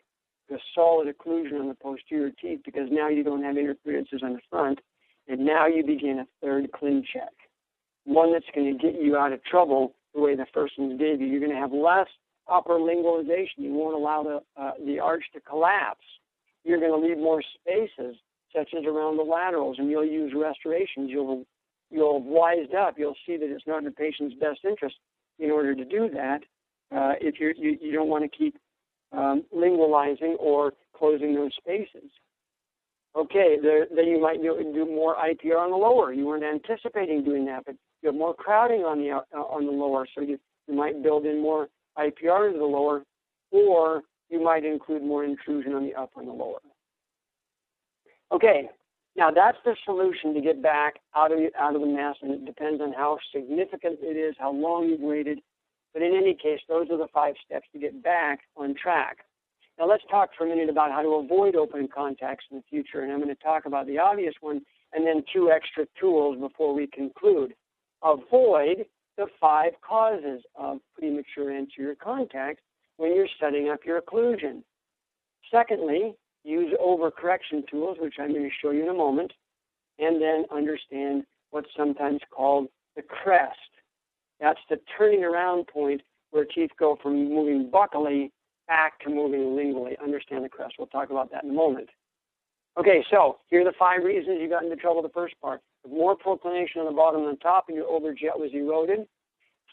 to solid occlusion on the posterior teeth because now you don't have interferences on the front. And now you begin a third ClinCheck, one that's going to get you out of trouble the way the first one gave you. You're going to have less upper lingualization. You won't allow the, uh, the arch to collapse. You're going to leave more spaces, such as around the laterals, and you'll use restorations. You'll you'll have up. You'll see that it's not in the patient's best interest in order to do that. Uh, if you you don't want to keep um, lingualizing or closing those spaces. Okay, there, then you might do, do more IPR on the lower. You weren't anticipating doing that, but you have more crowding on the uh, on the lower, so you, you might build in more IPR into the lower, or you might include more intrusion on the upper and the lower. Okay, now that's the solution to get back out of out of the mess, and it depends on how significant it is, how long you've waited. But in any case, those are the five steps to get back on track. Now let's talk for a minute about how to avoid open contacts in the future, and I'm going to talk about the obvious one and then two extra tools before we conclude. Avoid the five causes of premature anterior contact when you're setting up your occlusion. Secondly, use overcorrection tools, which I'm going to show you in a moment, and then understand what's sometimes called the crest. That's the turning around point where teeth go from moving buccally back to moving lingually. Understand the crest. We'll talk about that in a moment. Okay, so here are the five reasons you got into trouble the first part. More proclination on the bottom than the top, and your overjet was eroded.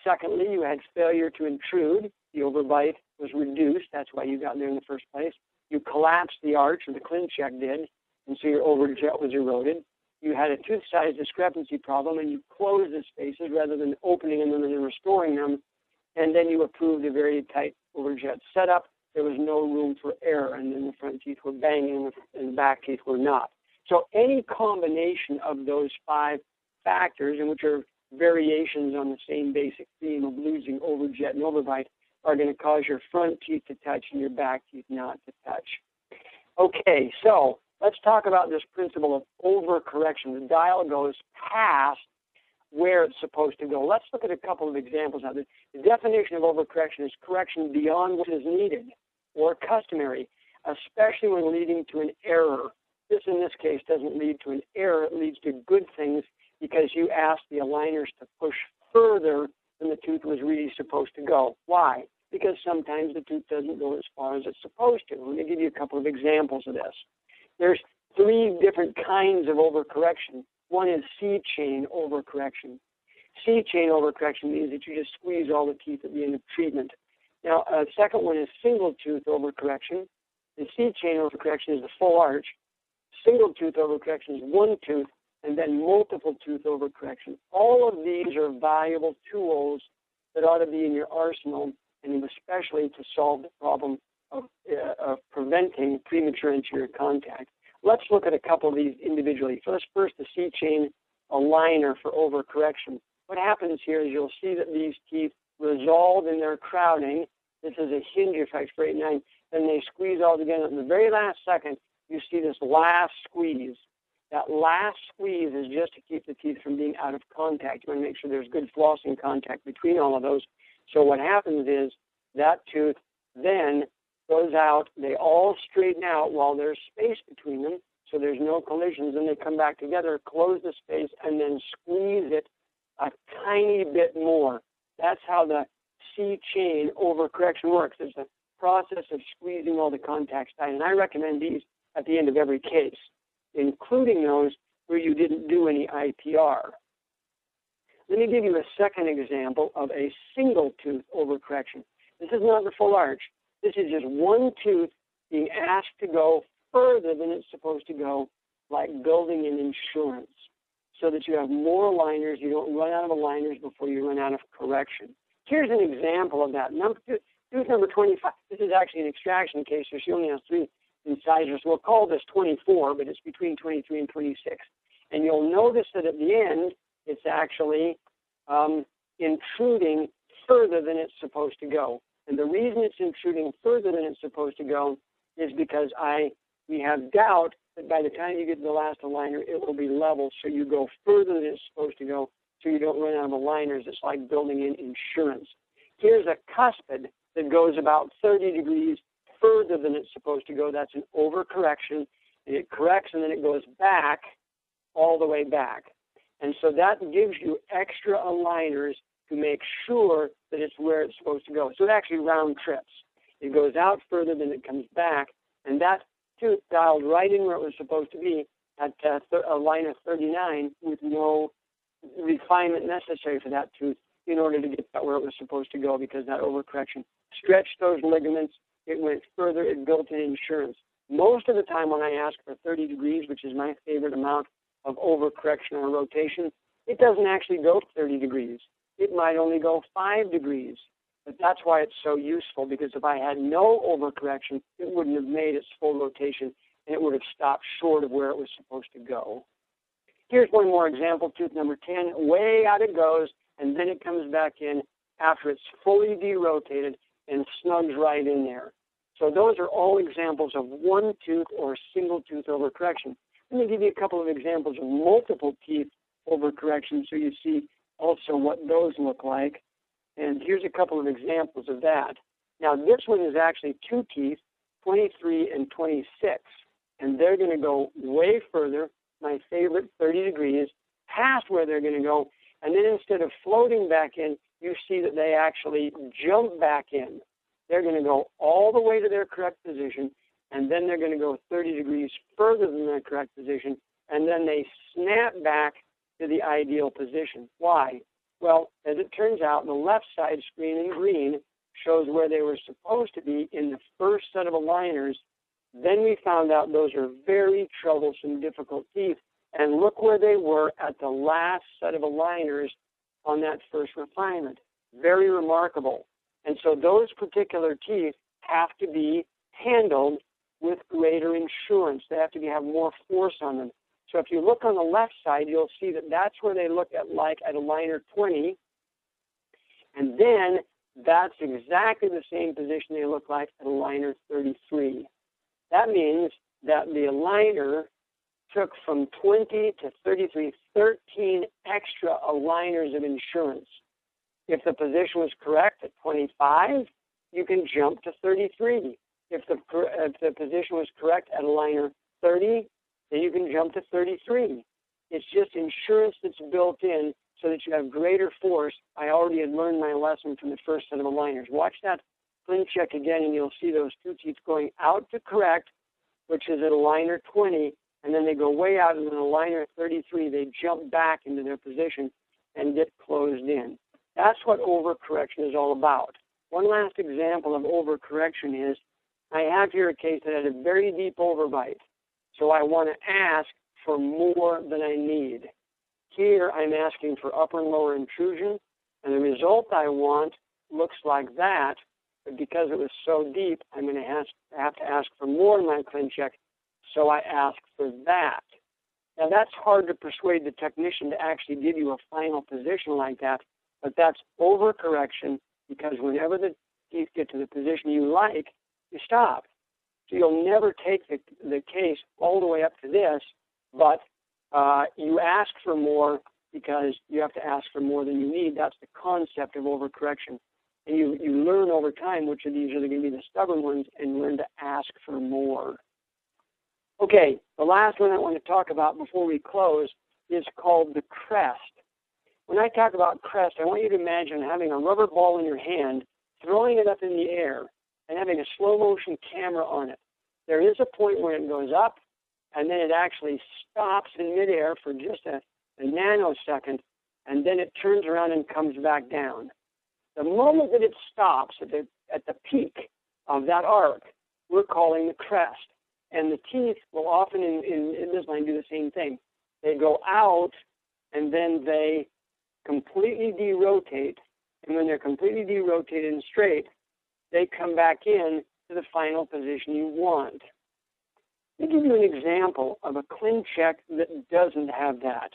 Secondly, you had failure to intrude. The overbite was reduced. That's why you got there in the first place. You collapsed the arch, or the ClinCheck did, and so your overjet was eroded. You had a tooth size discrepancy problem, and you closed the spaces rather than opening them and then restoring them. And then you approved a very tight overjet setup. There was no room for error, and then the front teeth were banging and the back teeth were not. So any combination of those five factors, and which are variations on the same basic theme of losing overjet and overbite, are going to cause your front teeth to touch and your back teeth not to touch. Okay, so let's talk about this principle of overcorrection. The dial goes past where it's supposed to go. Let's look at a couple of examples it. The definition of overcorrection is correction beyond what is needed or customary, especially when leading to an error. This, in this case, doesn't lead to an error. It leads to good things because you ask the aligners to push further tooth was really supposed to go. Why? Because sometimes the tooth doesn't go as far as it's supposed to. Let me give you a couple of examples of this. There's three different kinds of overcorrection. One is C chain overcorrection. C chain overcorrection means that you just squeeze all the teeth at the end of treatment. Now, a uh, second one is single tooth overcorrection. The C chain overcorrection is the full arch. Single tooth overcorrection is one tooth and then multiple tooth overcorrection. All of these are valuable tools that ought to be in your arsenal, and especially to solve the problem of, uh, of preventing premature anterior contact. Let's look at a couple of these individually. First, first the C-chain aligner for overcorrection. What happens here is you'll see that these teeth resolve in their crowding. This is a hinge effect for 8 9. Then they squeeze all together. In the very last second, you see this last squeeze. That last squeeze is just to keep the teeth from being out of contact. You want to make sure there's good flossing contact between all of those. So what happens is that tooth then goes out, they all straighten out while there's space between them, so there's no collisions, and they come back together, close the space, and then squeeze it a tiny bit more. That's how the C chain overcorrection works. It's a process of squeezing all the contacts tight, and I recommend these at the end of every case, including those where you didn't do any IPR. Let me give you a second example of a single tooth overcorrection. This is not the full arch. This is just one tooth being asked to go further than it's supposed to go, like building an insurance, so that you have more aligners. You don't run out of aligners before you run out of correction. Here's an example of that. Number tooth number 25. This is actually an extraction case, so she only has three incisors. We'll call this 24, but it's between 23 and 26. And you'll notice that at the end, it's actually um, intruding further than it's supposed to go. And the reason it's intruding further than it's supposed to go is because I we have doubt that by the time you get to the last aligner, it will be level, so you go further than it's supposed to go, so you don't run out of aligners. It's like building in insurance. Here's a cuspid that goes about 30 degrees further than it's supposed to go. That's an overcorrection, and it corrects and then it goes back all the way back. And so that gives you extra aligners to make sure that it's where it's supposed to go. So it actually round trips. It goes out further than it comes back, and that tooth dialed right in where it was supposed to be at uh, th- a line of 39 with no refinement necessary for that tooth in order to get that where it was supposed to go because that overcorrection stretched those ligaments. It went further. It built in insurance. Most of the time when I ask for 30 degrees, which is my favorite amount of overcorrection or rotation, it doesn't actually go 30 degrees it might only go five degrees. But that's why it's so useful because if I had no overcorrection, it wouldn't have made its full rotation and it would have stopped short of where it was supposed to go. Here's one more example, tooth number 10. Way out it goes, and then it comes back in after it's fully derotated and snugs right in there. So those are all examples of one tooth or single tooth overcorrection. Let me give you a couple of examples of multiple teeth overcorrection so you see also what those look like. And here's a couple of examples of that. Now, this one is actually two teeth, 23 and 26, and they're going to go way further, my favorite, 30 degrees, past where they're going to go. And then instead of floating back in, you see that they actually jump back in. They're going to go all the way to their correct position, and then they're going to go 30 degrees further than their correct position, and then they snap back to the ideal position. Why? Well, as it turns out, the left side screen in green shows where they were supposed to be in the first set of aligners. Then we found out those are very troublesome, difficult teeth. And look where they were at the last set of aligners on that first refinement. Very remarkable. And so those particular teeth have to be handled with greater insurance. They have to be, have more force on them. So if you look on the left side, you'll see that that's where they look at like at aligner 20. And then that's exactly the same position they look like at aligner 33. That means that the aligner took from 20 to 33, 13 extra aligners of insurance. If the position was correct at 25, you can jump to 33. If the, if the position was correct at aligner 30, then you can jump to 33. It's just insurance that's built in so that you have greater force. I already had learned my lesson from the first set of aligners. Watch that ClinCheck again, and you'll see those two teeth going out to correct, which is at aligner 20, and then they go way out, and then at 33, they jump back into their position and get closed in. That's what overcorrection is all about. One last example of overcorrection is I have here a case that had a very deep overbite. So I want to ask for more than I need. Here I'm asking for upper and lower intrusion, and the result I want looks like that, but because it was so deep, I'm going to have to ask for more in my ClinCheck, so I ask for that. Now that's hard to persuade the technician to actually give you a final position like that, but that's overcorrection because whenever the teeth get to the position you like, you stop. So you'll never take the, the case all the way up to this, but uh, you ask for more because you have to ask for more than you need. That's the concept of overcorrection. And you, you learn over time which of these are going to be the stubborn ones and learn to ask for more. Okay, the last one I want to talk about before we close is called the crest. When I talk about crest, I want you to imagine having a rubber ball in your hand, throwing it up in the air, and having a slow motion camera on it. There is a point where it goes up, and then it actually stops in midair for just a, a nanosecond, and then it turns around and comes back down. The moment that it stops at the, at the peak of that arc, we're calling the crest. And the teeth will often in, in Invisalign do the same thing. They go out and then they completely derotate. And when they're completely derotated and straight, they come back in to the final position you want. Let me give you an example of a ClinCheck that doesn't have that.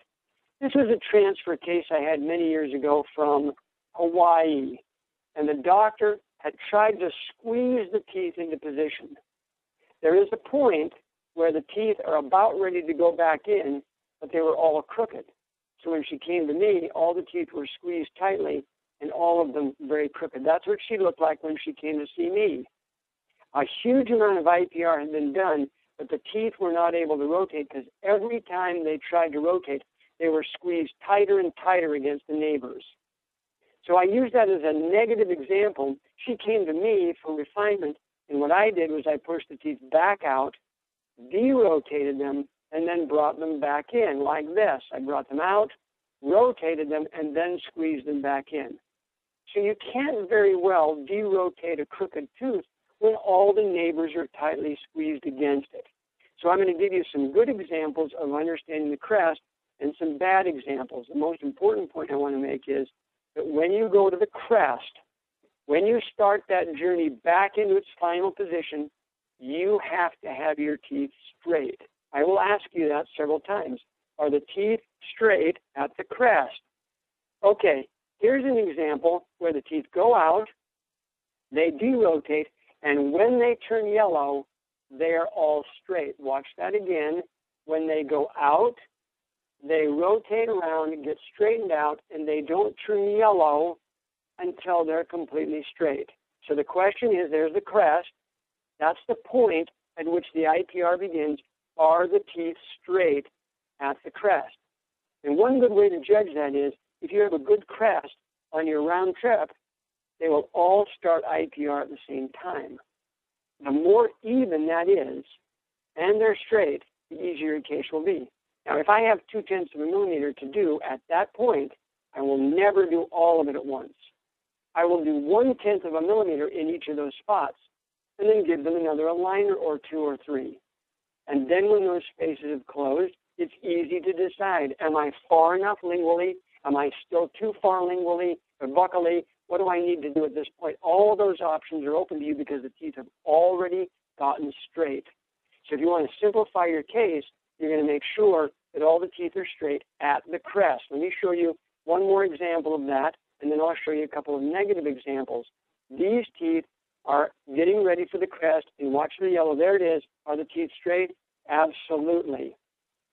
This was a transfer case I had many years ago from Hawaii, and the doctor had tried to squeeze the teeth into position. There is a point where the teeth are about ready to go back in, but they were all crooked. So when she came to me, all the teeth were squeezed tightly and all of them very crooked. That's what she looked like when she came to see me. A huge amount of IPR had been done, but the teeth were not able to rotate because every time they tried to rotate, they were squeezed tighter and tighter against the neighbors. So I use that as a negative example. She came to me for refinement, and what I did was I pushed the teeth back out, derotated them, and then brought them back in like this. I brought them out, rotated them, and then squeezed them back in. So you can't very well derotate a crooked tooth when all the neighbors are tightly squeezed against it. So I'm going to give you some good examples of understanding the crest and some bad examples. The most important point I want to make is that when you go to the crest, when you start that journey back into its final position, you have to have your teeth straight. I will ask you that several times. Are the teeth straight at the crest? Okay, here's an example where the teeth go out, they derotate, and when they turn yellow, they are all straight. Watch that again. When they go out, they rotate around and get straightened out, and they don't turn yellow until they're completely straight. So the question is there's the crest. That's the point at which the IPR begins. Are the teeth straight at the crest? And one good way to judge that is if you have a good crest on your round trip, they will all start IPR at the same time. The more even that is, and they're straight, the easier your case will be. Now, if I have two tenths of a millimeter to do at that point, I will never do all of it at once. I will do one tenth of a millimeter in each of those spots, and then give them another aligner or two or three. And then when those spaces have closed, it's easy to decide, am I far enough lingually? Am I still too far lingually or buccally? What do I need to do at this point? All those options are open to you because the teeth have already gotten straight. So if you want to simplify your case, you're going to make sure that all the teeth are straight at the crest. Let me show you one more example of that, and then I'll show you a couple of negative examples. These teeth are getting ready for the crest, and watch the yellow. There it is. Are the teeth straight? Absolutely.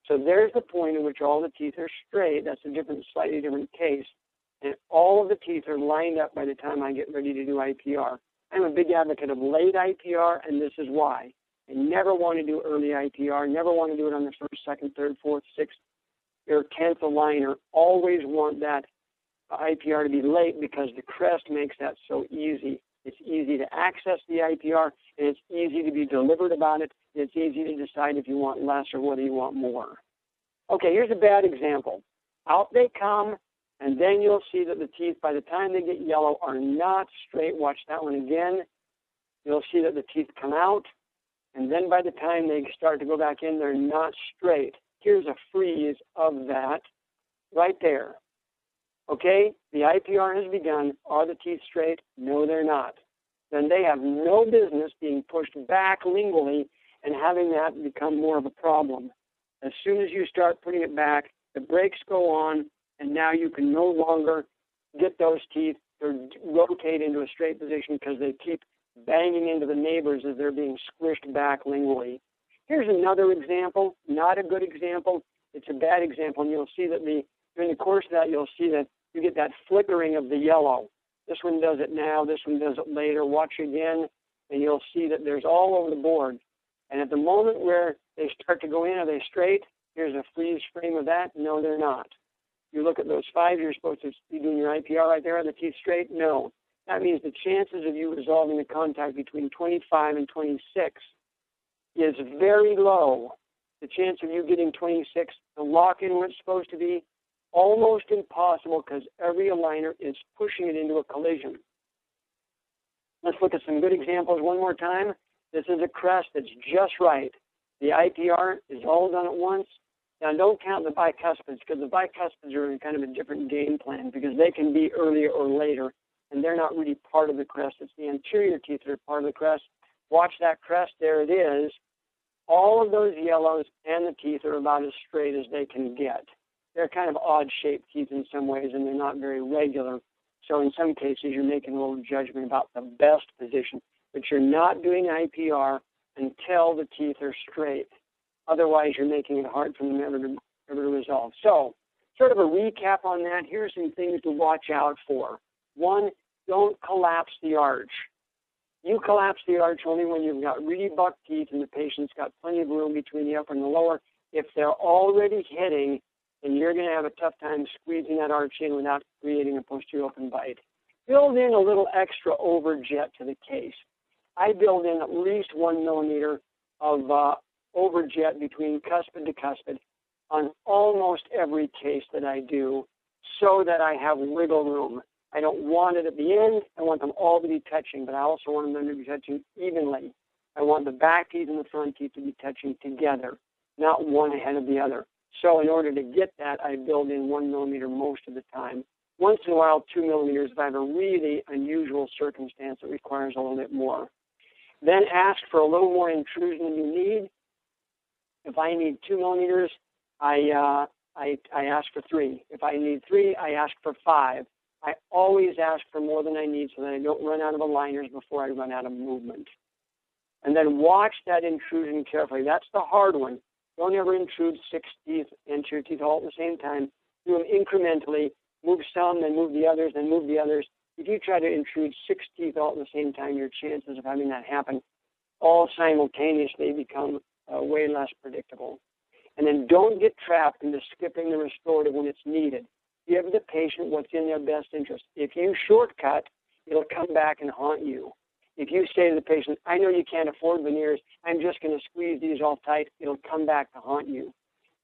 So there's the point at which all the teeth are straight. That's a different, slightly different case. And all of the teeth are lined up by the time I get ready to do IPR. I'm a big advocate of late IPR, and this is why. I never want to do early IPR, never want to do it on the first, second, third, fourth, sixth, or tenth aligner. Always want that IPR to be late because the crest makes that so easy. It's easy to access the IPR, and it's easy to be delivered about it. It's easy to decide if you want less or whether you want more. Okay, here's a bad example. Out they come, and then you'll see that the teeth, by the time they get yellow, are not straight. Watch that one again. You'll see that the teeth come out, and then by the time they start to go back in, they're not straight. Here's a freeze of that right there. Okay, the IPR has begun. Are the teeth straight? No, they're not. Then they have no business being pushed back lingually and having that become more of a problem. As soon as you start putting it back, the brakes go on, and now you can no longer get those teeth to rotate into a straight position because they keep banging into the neighbors as they're being squished back lingually. Here's another example, not a good example. It's a bad example, and you'll see that the during the course of that, you'll see that you get that flickering of the yellow. This one does it now, this one does it later. Watch again, and you'll see that there's all over the board. And at the moment where they start to go in, are they straight? Here's a freeze frame of that. No, they're not. You look at those five, you're supposed to be doing your IPR right there. Are the teeth straight? No. That means the chances of you resolving the contact between 25 and 26 is very low. The chance of you getting 26 to lock in where it's supposed to be, almost impossible because every aligner is pushing it into a collision. Let's look at some good examples one more time. This is a crest that's just right. The IPR is all done at once. Now, don't count the bicuspids because the bicuspids are in kind of a different game plan because they can be earlier or later, and they're not really part of the crest. It's the anterior teeth that are part of the crest. Watch that crest. There it is. All of those yellows and the teeth are about as straight as they can get. They're kind of odd shaped teeth in some ways, and they're not very regular. So in some cases, you're making a little judgment about the best position, but you're not doing IPR until the teeth are straight. Otherwise, you're making it hard for them ever to, ever to resolve. So, sort of a recap on that. Here are some things to watch out for. One, don't collapse the arch. You collapse the arch only when you've got really buck teeth and the patient's got plenty of room between the upper and the lower. If they're already hitting, then you're going to have a tough time squeezing that arch in without creating a posterior open bite. Build in a little extra overjet to the case. I build in at least one millimeter of uh, overjet between cuspid to cuspid on almost every case that I do so that I have wiggle room. I don't want it at the end. I want them all to be touching, but I also want them to be touching evenly. I want the back teeth and the front teeth to be touching together, not one ahead of the other. So in order to get that, I build in one millimeter most of the time. Once in a while, two millimeters if I have a really unusual circumstance that requires a little bit more. Then ask for a little more intrusion than you need. If I need two millimeters, I, uh, I, I ask for three. If I need three, I ask for five. I always ask for more than I need so that I don't run out of aligners before I run out of movement. And then watch that intrusion carefully. That's the hard one. Don't ever intrude six teeth into your teeth all at the same time. Do them incrementally. Move some, then move the others, then move the others. If you try to intrude six teeth all at the same time, your chances of having that happen all simultaneously become uh, way less predictable. And then don't get trapped into skipping the restorative when it's needed. Give the patient what's in their best interest. If you shortcut, it'll come back and haunt you. If you say to the patient, I know you can't afford veneers, I'm just going to squeeze these all tight, it'll come back to haunt you.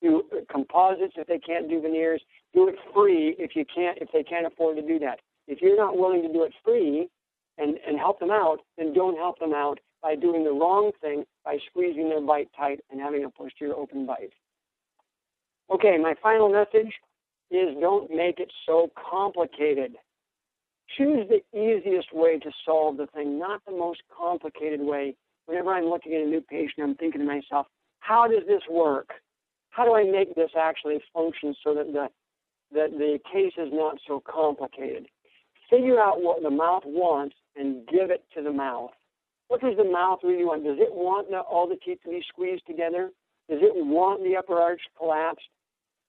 Do uh, composites if they can't do veneers. Do it free if you can't if they can't afford to do that. If you're not willing to do it free and, and help them out, then don't help them out by doing the wrong thing by squeezing their bite tight and having a posterior open bite. Okay, my final message is don't make it so complicated. Choose the easiest way to solve the thing, not the most complicated way. Whenever I'm looking at a new patient, I'm thinking to myself, how does this work? How do I make this actually function so that the that the case is not so complicated? figure out what the mouth wants and give it to the mouth. What does the mouth really want? Does it want the, all the teeth to be squeezed together? Does it want the upper arch collapsed?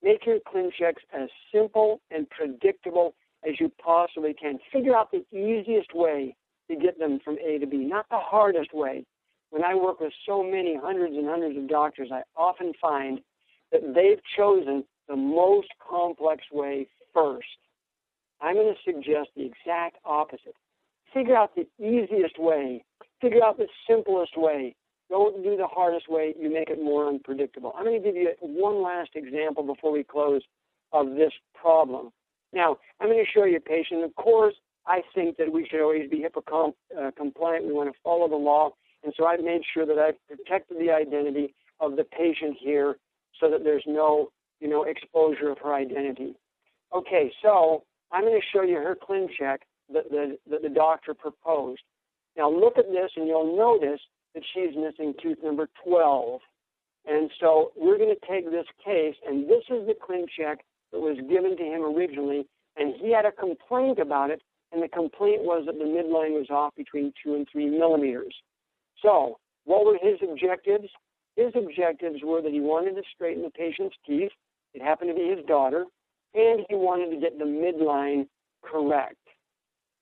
Make your ClinChecks as simple and predictable as you possibly can. Figure out the easiest way to get them from A to B, not the hardest way. When I work with so many hundreds and hundreds of doctors, I often find that they've chosen the most complex way first. I'm going to suggest the exact opposite. Figure out the easiest way. Figure out the simplest way. Don't do the hardest way. You make it more unpredictable. I'm going to give you one last example before we close of this problem. Now, I'm going to show you a patient. Of course, I think that we should always be HIPAA uh, compliant. We want to follow the law. And so I've made sure that I've protected the identity of the patient here so that there's no, you know, exposure of her identity. Okay, so I'm going to show you her ClinCheck that the, that the doctor proposed. Now look at this and you'll notice that she's missing tooth number 12. And so we're going to take this case, and this is the ClinCheck that was given to him originally, and he had a complaint about it, and the complaint was that the midline was off between 2 and 3 millimeters. So what were his objectives? His objectives were that he wanted to straighten the patient's teeth. It happened to be his daughter, and he wanted to get the midline correct.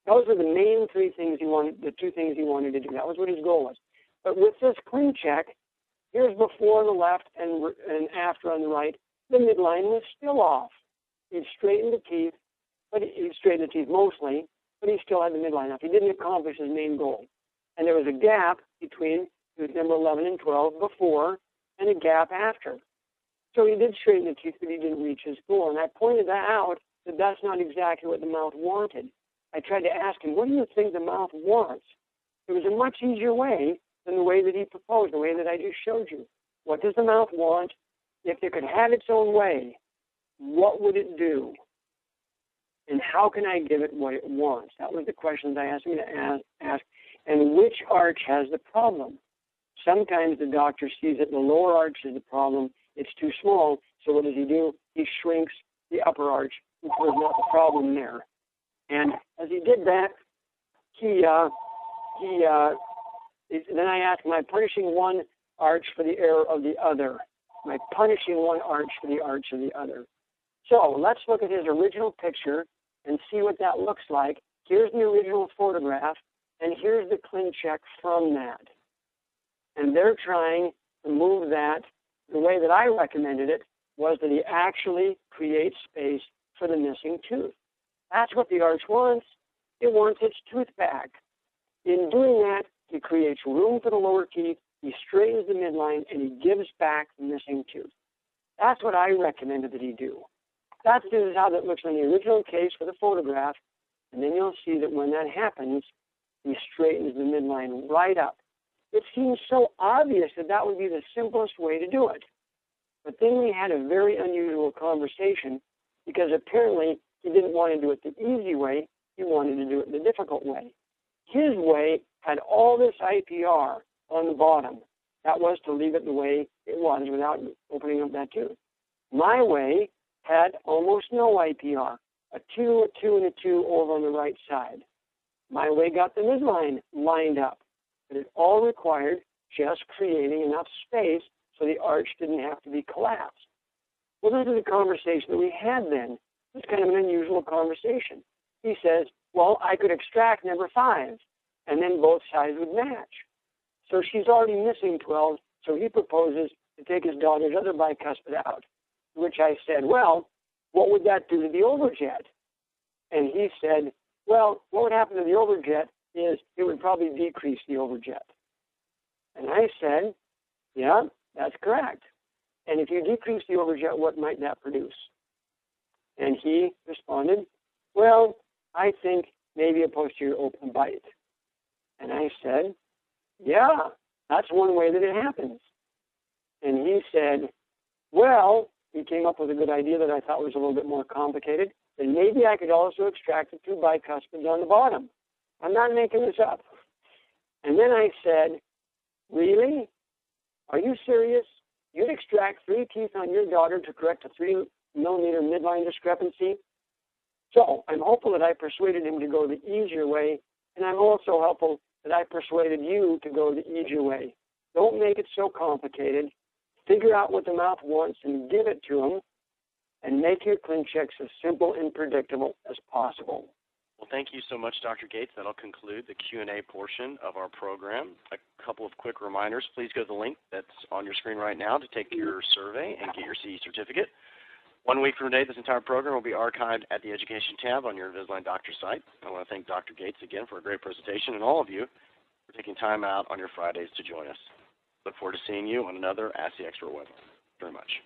Those were the main three things he wanted, the two things he wanted to do. That was what his goal was. But with this ClinCheck, here's before on the left and, and after on the right, the midline was still off. He straightened the teeth, but he, he straightened the teeth mostly, but he still had the midline off. He didn't accomplish his main goal. And there was a gap between tooth number 11 and 12 before and a gap after. So he did straighten the teeth, but he didn't reach his goal. And I pointed that out that that's not exactly what the mouth wanted. I tried to ask him, what do you think the mouth wants? It was a much easier way than the way that he proposed, the way that I just showed you. What does the mouth want? If it could have its own way, what would it do? And how can I give it what it wants? That was the questions I asked him to ask, ask. And which arch has the problem? Sometimes the doctor sees that the lower arch is the problem. It's too small. So what does he do? He shrinks the upper arch, which was not the problem there. And as he did that, he uh, he uh, then I asked, am I punishing one arch for the error of the other? I punishing one arch for the arch of the other? So let's look at his original picture and see what that looks like. Here's the original photograph, and here's the ClinCheck from that. And they're trying to move that the way that I recommended it was that he actually creates space for the missing tooth. That's what the arch wants. It wants its tooth back. In doing that, he creates room for the lower teeth, he straightens the midline, and he gives back the missing tooth. That's what I recommended that he do. That's how that looks on the original case for the photograph, and then you'll see that when that happens, he straightens the midline right up. It seems so obvious that that would be the simplest way to do it. But then we had a very unusual conversation because apparently he didn't want to do it the easy way, he wanted to do it the difficult way. His way had all this IPR on the bottom. That was to leave it the way it was without opening up that tooth. My way had almost no IPR, a 2, a 2, and a 2 over on the right side. My way got the midline lined up, but it all required just creating enough space so the arch didn't have to be collapsed. Well, this is a conversation that we had then. It's kind of an unusual conversation. He says, well, I could extract number five, and then both sides would match. So she's already missing 12, so he proposes to take his daughter's other bicuspid out, which I said, well, what would that do to the overjet? And he said, well, what would happen to the overjet is it would probably decrease the overjet. And I said, yeah, that's correct. And if you decrease the overjet, what might that produce? And he responded, well, I think maybe a posterior open bite. And I said, Yeah, that's one way that it happens. And he said, Well, he came up with a good idea that I thought was a little bit more complicated. And maybe I could also extract the two bicuspids on the bottom. I'm not making this up. And then I said, Really? Are you serious? You'd extract three teeth on your daughter to correct a three millimeter midline discrepancy? So I'm hopeful that I persuaded him to go the easier way, and I'm also hopeful that I persuaded you to go the easier way. Don't make it so complicated. Figure out what the mouth wants and give it to them, and make your ClinChecks as simple and predictable as possible. Well, thank you so much, Dr. Gates. That'll conclude the Q&A portion of our program. A couple of quick reminders. Please go to the link that's on your screen right now to take your survey and get your CE certificate. One week from today, this entire program will be archived at the Education tab on your Invisalign Doctor site. I want to thank Dr. Gates again for a great presentation and all of you for taking time out on your Fridays to join us. Look forward to seeing you on another Ask the Expert webinar. Very much.